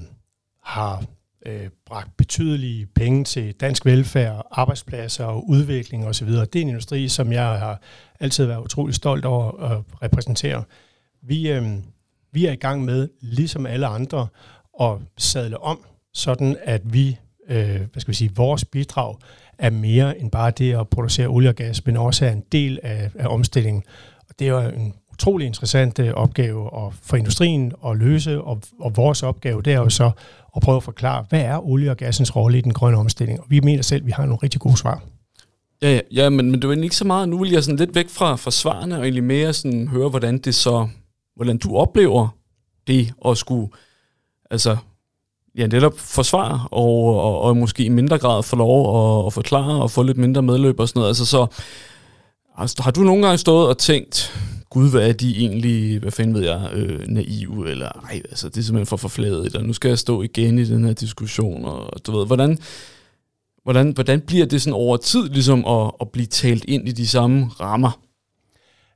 har øh, bragt betydelige penge til dansk velfærd, arbejdspladser og udvikling osv. Det er en industri, som jeg har altid været utrolig stolt over at repræsentere. Vi, øh, vi er i gang med, ligesom alle andre, at sadle om, sådan at vi, øh, hvad skal vi sige, vores bidrag er mere end bare det at producere olie og gas, men også er en del af, af omstillingen. Og det er jo en utrolig interessant øh, opgave opgave for industrien at løse, og, og vores opgave, det er jo så at prøve at forklare, hvad er olie og gassens rolle i den grønne omstilling? Og vi mener selv, at vi har nogle rigtig gode svar. Ja, ja, ja men, men det var ikke så meget. Nu vil jeg sådan lidt væk fra, fra svarene, og egentlig mere sådan høre, hvordan det så, hvordan du oplever det at skulle, altså, ja, netop forsvare, og, og, og måske i mindre grad få lov at, at forklare, og få lidt mindre medløb og sådan noget. Altså, så altså, har du nogle gange stået og tænkt, gud, hvad er de egentlig, hvad fanden ved jeg, øh, naive, eller ej, altså, det er simpelthen for forfladet, eller nu skal jeg stå igen i den her diskussion, og du ved, hvordan, hvordan, hvordan bliver det sådan over tid, ligesom at, at blive talt ind i de samme rammer?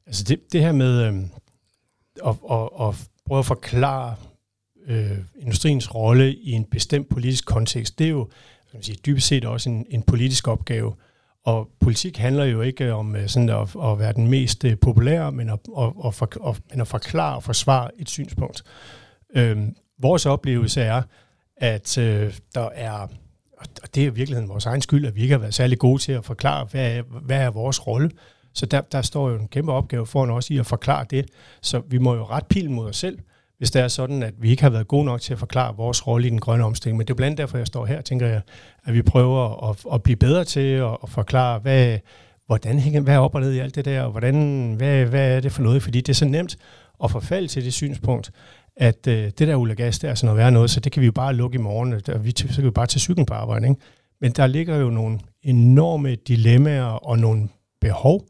Altså det, det her med øh, at, at, at prøve at forklare øh, industriens rolle i en bestemt politisk kontekst, det er jo kan man sige, dybest set også en, en politisk opgave. Og politik handler jo ikke om øh, sådan at, at være den mest øh, populære, men at, at, at, for, at, men at forklare og forsvare et synspunkt. Øhm, vores oplevelse er, at øh, der er, og det er i virkeligheden vores egen skyld, at vi ikke har været særlig gode til at forklare, hvad er, hvad er vores rolle. Så der, der står jo en kæmpe opgave foran os i at forklare det. Så vi må jo ret pilen mod os selv, hvis det er sådan, at vi ikke har været gode nok til at forklare vores rolle i den grønne omstilling. Men det er blandt derfor, jeg står her, tænker jeg, at vi prøver at, at blive bedre til at, at forklare, hvad, hvordan hænger, hvad er op og ned i alt det der, og hvordan, hvad, hvad er det for noget? Fordi det er så nemt at forfalde til det synspunkt, at øh, det der olie Gas, det er sådan noget værre noget, så det kan vi jo bare lukke i morgen, og vi, så kan vi bare tage cyklen på arbejde. Ikke? Men der ligger jo nogle enorme dilemmaer og nogle behov,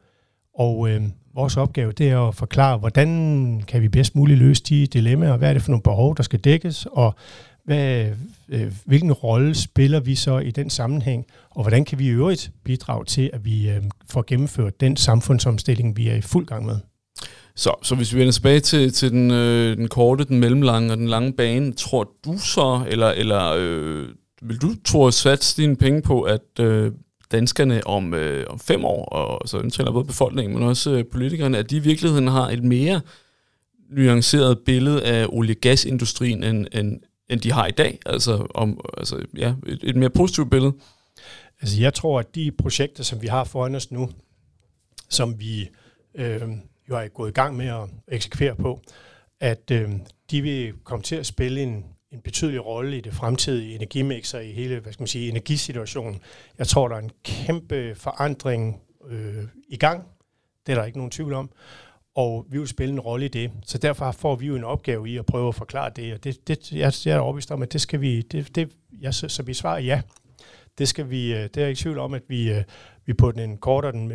og øh, vores opgave det er at forklare, hvordan kan vi bedst muligt løse de dilemmaer, hvad er det for nogle behov, der skal dækkes, og hvad, øh, hvilken rolle spiller vi så i den sammenhæng, og hvordan kan vi i øvrigt bidrage til, at vi øh, får gennemført den samfundsomstilling, vi er i fuld gang med. Så, så hvis vi vender tilbage til, til den, øh, den korte, den mellemlange og den lange bane, tror du så, eller, eller øh, vil du tro satse dine penge på, at øh, danskerne om, øh, om fem år, og så indtræner både befolkningen, men også øh, politikerne, at de i virkeligheden har et mere nuanceret billede af olie-gasindustrien, end, end, end de har i dag? Altså, om, altså ja, et, et mere positivt billede? Altså, jeg tror, at de projekter, som vi har foran os nu, som vi øh, jo er gået i gang med at eksekvere på, at øh, de vil komme til at spille en, en betydelig rolle i det fremtidige energimix og i hele hvad skal man sige, energisituationen. Jeg tror, der er en kæmpe forandring øh, i gang. Det er der ikke nogen tvivl om. Og vi vil spille en rolle i det. Så derfor får vi jo en opgave i at prøve at forklare det. Og det, det jeg, jeg er overbevist om, at det skal vi... Det, det, jeg, så, så vi svarer ja. Det skal vi... Øh, det er jeg ikke tvivl om, at vi, øh, vi på den korte og den,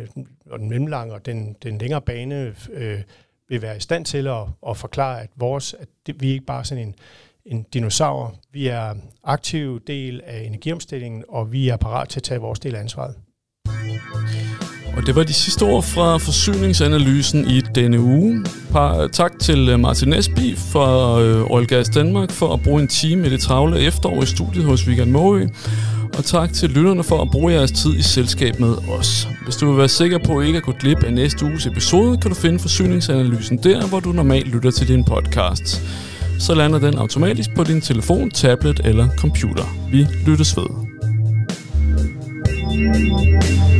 og den mellemlange og den, den længere bane øh, vil være i stand til at, at forklare, at vores, at det, vi er ikke bare sådan en, en dinosaur. Vi er aktiv del af energiomstillingen, og vi er parat til at tage vores del af ansvaret. Og det var de sidste ord fra forsyningsanalysen i denne uge. Par, tak til øh, Martin Nesby fra øh, Olgas Danmark for at bruge en time i det travle efterår i studiet hos Weekend Måø. Og tak til lytterne for at bruge jeres tid i selskab med os. Hvis du vil være sikker på ikke at gå glip af næste uges episode, kan du finde forsyningsanalysen der, hvor du normalt lytter til din podcast så lander den automatisk på din telefon, tablet eller computer. Vi lyttes ved. thank you